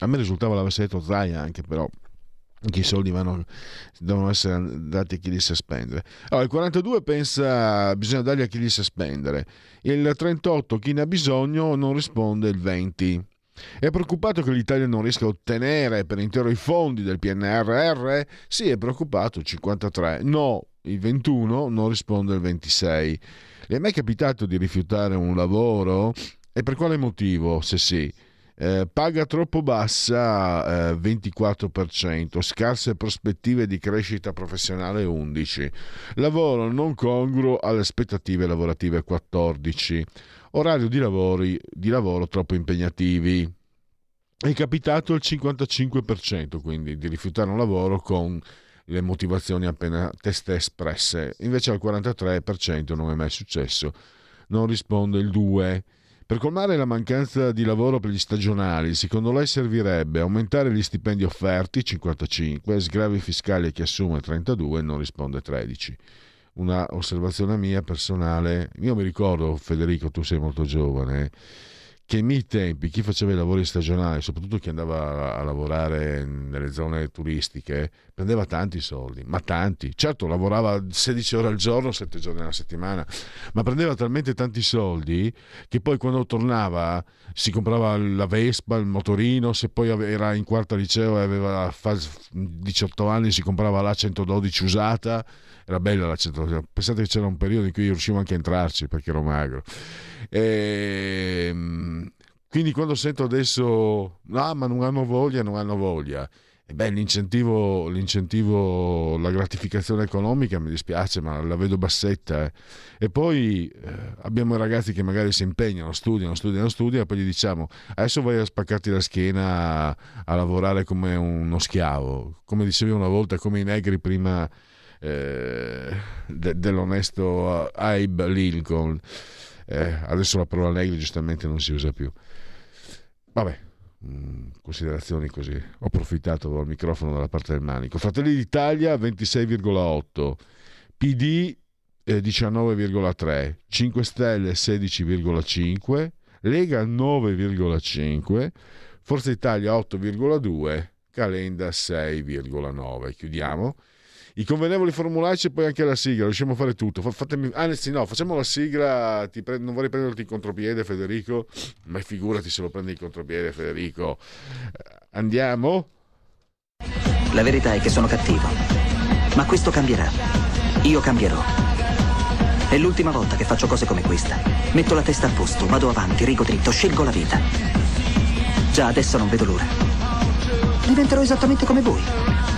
Speaker 1: A me risultava l'avesse detto Zai anche, però che i soldi vanno, devono essere dati a chi li sa spendere. Allora, il 42 pensa bisogna darli a chi li sa spendere, il 38 chi ne ha bisogno non risponde il 20. È preoccupato che l'Italia non riesca a ottenere per intero i fondi del PNRR? Sì, è preoccupato il 53. No, il 21 non risponde il 26. Le è mai capitato di rifiutare un lavoro? E per quale motivo, se sì? Eh, paga troppo bassa eh, 24%, scarse prospettive di crescita professionale 11%, lavoro non congruo alle aspettative lavorative 14%, orario di, lavori, di lavoro troppo impegnativi. È capitato il 55% quindi di rifiutare un lavoro con le motivazioni appena teste espresse, invece al 43% non è mai successo, non risponde il 2%. Per colmare la mancanza di lavoro per gli stagionali, secondo lei servirebbe aumentare gli stipendi offerti 55, sgravi fiscali a chi assume 32 non risponde 13. Una osservazione mia personale, io mi ricordo Federico, tu sei molto giovane, che ai miei tempi chi faceva i lavori stagionali, soprattutto chi andava a, lavorare nelle zone turistiche, prendeva tanti soldi, ma tanti. Certo, lavorava 16 ore al giorno, 7 giorni alla settimana, ma prendeva talmente tanti soldi che poi quando tornava si comprava la Vespa, il motorino, se poi era in quarta liceo e aveva 18 anni si comprava la 112 usata, era bella la 112. Pensate che c'era un periodo in cui io riuscivo anche a entrarci perché ero magro. E, ehm, quindi quando sento adesso, no, ma non hanno voglia, non hanno voglia. E beh, l'incentivo, l'incentivo, la gratificazione economica mi dispiace, ma la vedo bassetta. Eh. E poi eh, abbiamo i ragazzi che magari si impegnano, studiano, studiano, studiano, e poi gli diciamo: adesso vai a spaccarti la schiena a, a lavorare come uno schiavo. Come dicevi una volta, come i negri prima eh, de, dell'onesto Abe Lincoln eh, adesso la parola negri giustamente non si usa più. Vabbè, mm, considerazioni così. Ho approfittato del microfono dalla parte del manico. Fratelli d'Italia 26,8, PD eh, 19,3, 5 Stelle 16,5, Lega 9,5, Forza Italia 8,2, Calenda 6,9. Chiudiamo i convenevoli formulaici e poi anche la sigla, riusciamo a fare tutto. Fatemi, anzi, no, facciamo la sigla. Pre- non vorrei prenderti in contropiede, Federico, ma figurati se lo prendi in contropiede, Federico. Andiamo.
Speaker 6: La verità è che sono cattivo Ma questo cambierà. Io cambierò. È l'ultima volta che faccio cose come questa. Metto la testa a posto, vado avanti, rigo dritto, scelgo la vita. Già adesso non vedo l'ora. Diventerò esattamente come voi.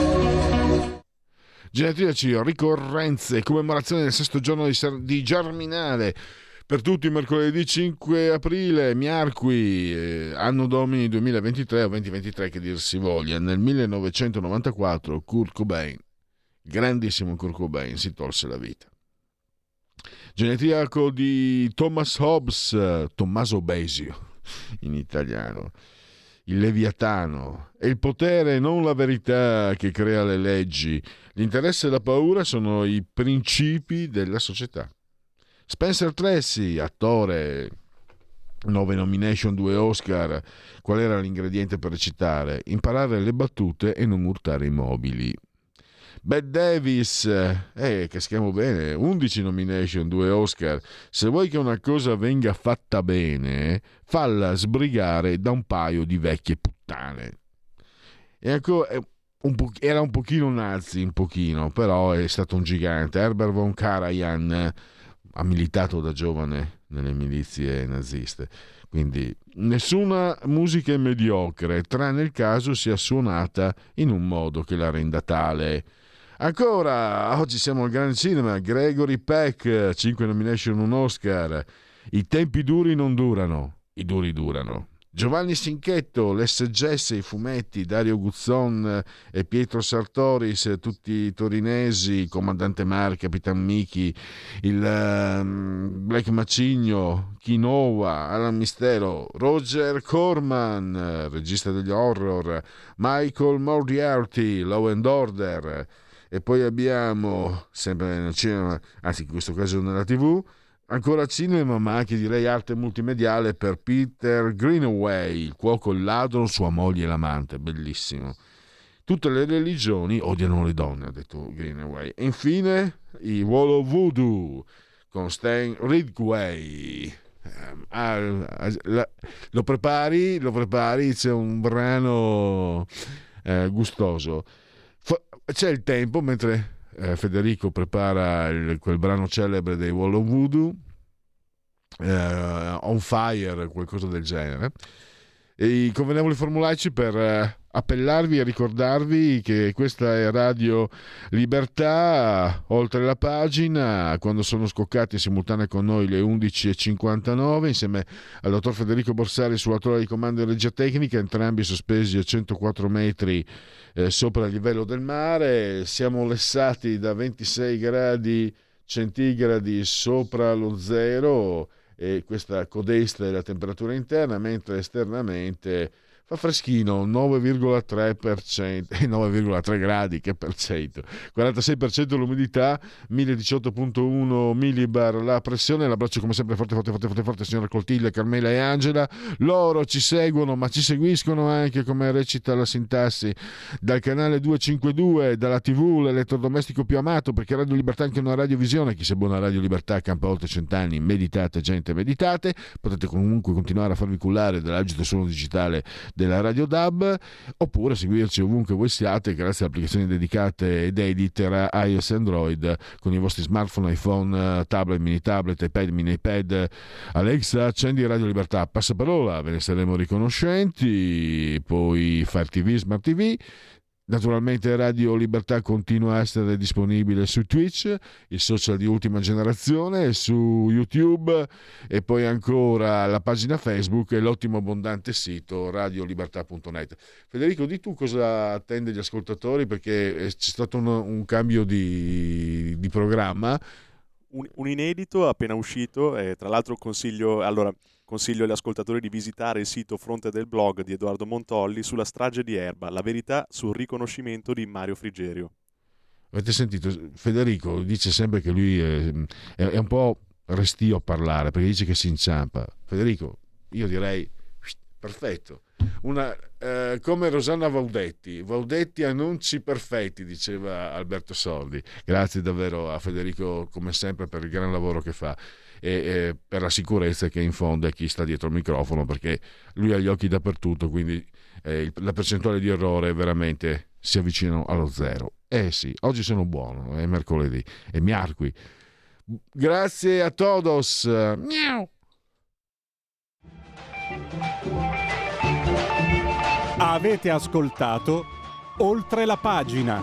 Speaker 1: Genetriaci, ricorrenze, commemorazione del sesto giorno di, di Germinale. Per tutti mercoledì 5 aprile, Miarqui, eh, anno domini 2023 o 2023 che dir si voglia. Nel 1994 Kurt Cobain, grandissimo Kurt Cobain, si tolse la vita. Genetriaco di Thomas Hobbes, Tommaso Besio in italiano il Leviatano. È il potere, non la verità, che crea le leggi. L'interesse e la paura sono i principi della società. Spencer Tracy, attore, 9 nomination, 2 Oscar. Qual era l'ingrediente per recitare? Imparare le battute e non urtare i mobili. Bette Davis, eh, che schiamo bene, 11 nomination, 2 Oscar. Se vuoi che una cosa venga fatta bene, falla sbrigare da un paio di vecchie puttane. E ancora, un po- era un pochino nazi, un pochino, però è stato un gigante. Herbert von Karajan ha militato da giovane nelle milizie naziste. Quindi nessuna musica è mediocre, tranne il caso sia suonata in un modo che la renda tale. Ancora, oggi siamo al Gran Cinema, Gregory Peck, 5 nomination, un Oscar. I tempi duri non durano, i duri durano. Giovanni Sinchetto, l'SGS, i fumetti, Dario Guzzon e Pietro Sartoris, tutti torinesi, Comandante Mar, Capitan Michi, il um, Black Macigno, Quinoa, Alan Mistero, Roger Corman, regista degli horror, Michael Moriarty, Law and Order, e poi abbiamo, sempre nel cinema, anzi in questo caso nella tv, ancora cinema ma anche direi arte multimediale per Peter Greenaway, il cuoco, il ladro, sua moglie e l'amante, bellissimo. Tutte le religioni odiano le donne, ha detto Greenaway. E infine i Wall Voodoo con Stan Ridgway. Ah, la, lo prepari, lo prepari, c'è un brano eh, gustoso c'è il tempo mentre eh, Federico prepara il, quel brano celebre dei Wall of Voodoo, eh, On Fire, qualcosa del genere. E I convenevoli formulaici per eh, appellarvi e ricordarvi che questa è Radio Libertà, oltre la pagina, quando sono scoccati in simultanea con noi le 11.59, insieme al dottor Federico Borsari sulla torre di comando e regia tecnica, entrambi sospesi a 104 metri eh, sopra il livello del mare, siamo lessati da 26 gradi centigradi sopra lo zero e questa codesta è la temperatura interna, mentre esternamente fa freschino 9,3% e 9,3 gradi che per cento. 46% l'umidità 1018.1 millibar la pressione. L'abbraccio come sempre forte forte forte forte forte signora Coltiglia Carmela e Angela. Loro ci seguono ma ci seguiscono anche come recita la sintassi dal canale 252 dalla tv l'elettrodomestico più amato perché Radio Libertà è anche una radiovisione. Chi se buona Radio Libertà campa oltre cent'anni. Meditate gente meditate. Potete comunque continuare a farvi cullare dall'agito suono digitale della Radio DAB oppure seguirci ovunque voi siate grazie a applicazioni dedicate ed editor iOS e Android con i vostri smartphone, iPhone, tablet, mini tablet, iPad, mini iPad. Alexa, accendi Radio Libertà, passaparola, ve ne saremo riconoscenti, poi Fire TV, Smart TV Naturalmente Radio Libertà continua a essere disponibile su Twitch, il social di ultima generazione, su YouTube e poi ancora la pagina Facebook e l'ottimo abbondante sito radiolibertà.net. Federico, di tu cosa attende gli ascoltatori perché c'è stato un, un cambio di, di programma.
Speaker 7: Un, inedito appena uscito, e tra l'altro consiglio... Allora, Consiglio agli ascoltatori di visitare il sito fronte del blog di Edoardo Montolli sulla strage di Erba, la verità sul riconoscimento di Mario Frigerio.
Speaker 1: Avete sentito? Federico dice sempre che lui è, è, è un po' restio a parlare perché dice che si inciampa. Federico, io direi perfetto. Una, eh, come Rosanna Vaudetti, Vaudetti annunci perfetti, diceva Alberto Soldi. Grazie davvero a Federico, come sempre, per il gran lavoro che fa e, e per la sicurezza che infonde chi sta dietro il microfono, perché lui ha gli occhi dappertutto, quindi eh, la percentuale di errore veramente si avvicina allo zero. Eh sì, oggi sono buono, è mercoledì, è miarqui. Grazie a todos. Miau.
Speaker 8: Avete ascoltato oltre la pagina.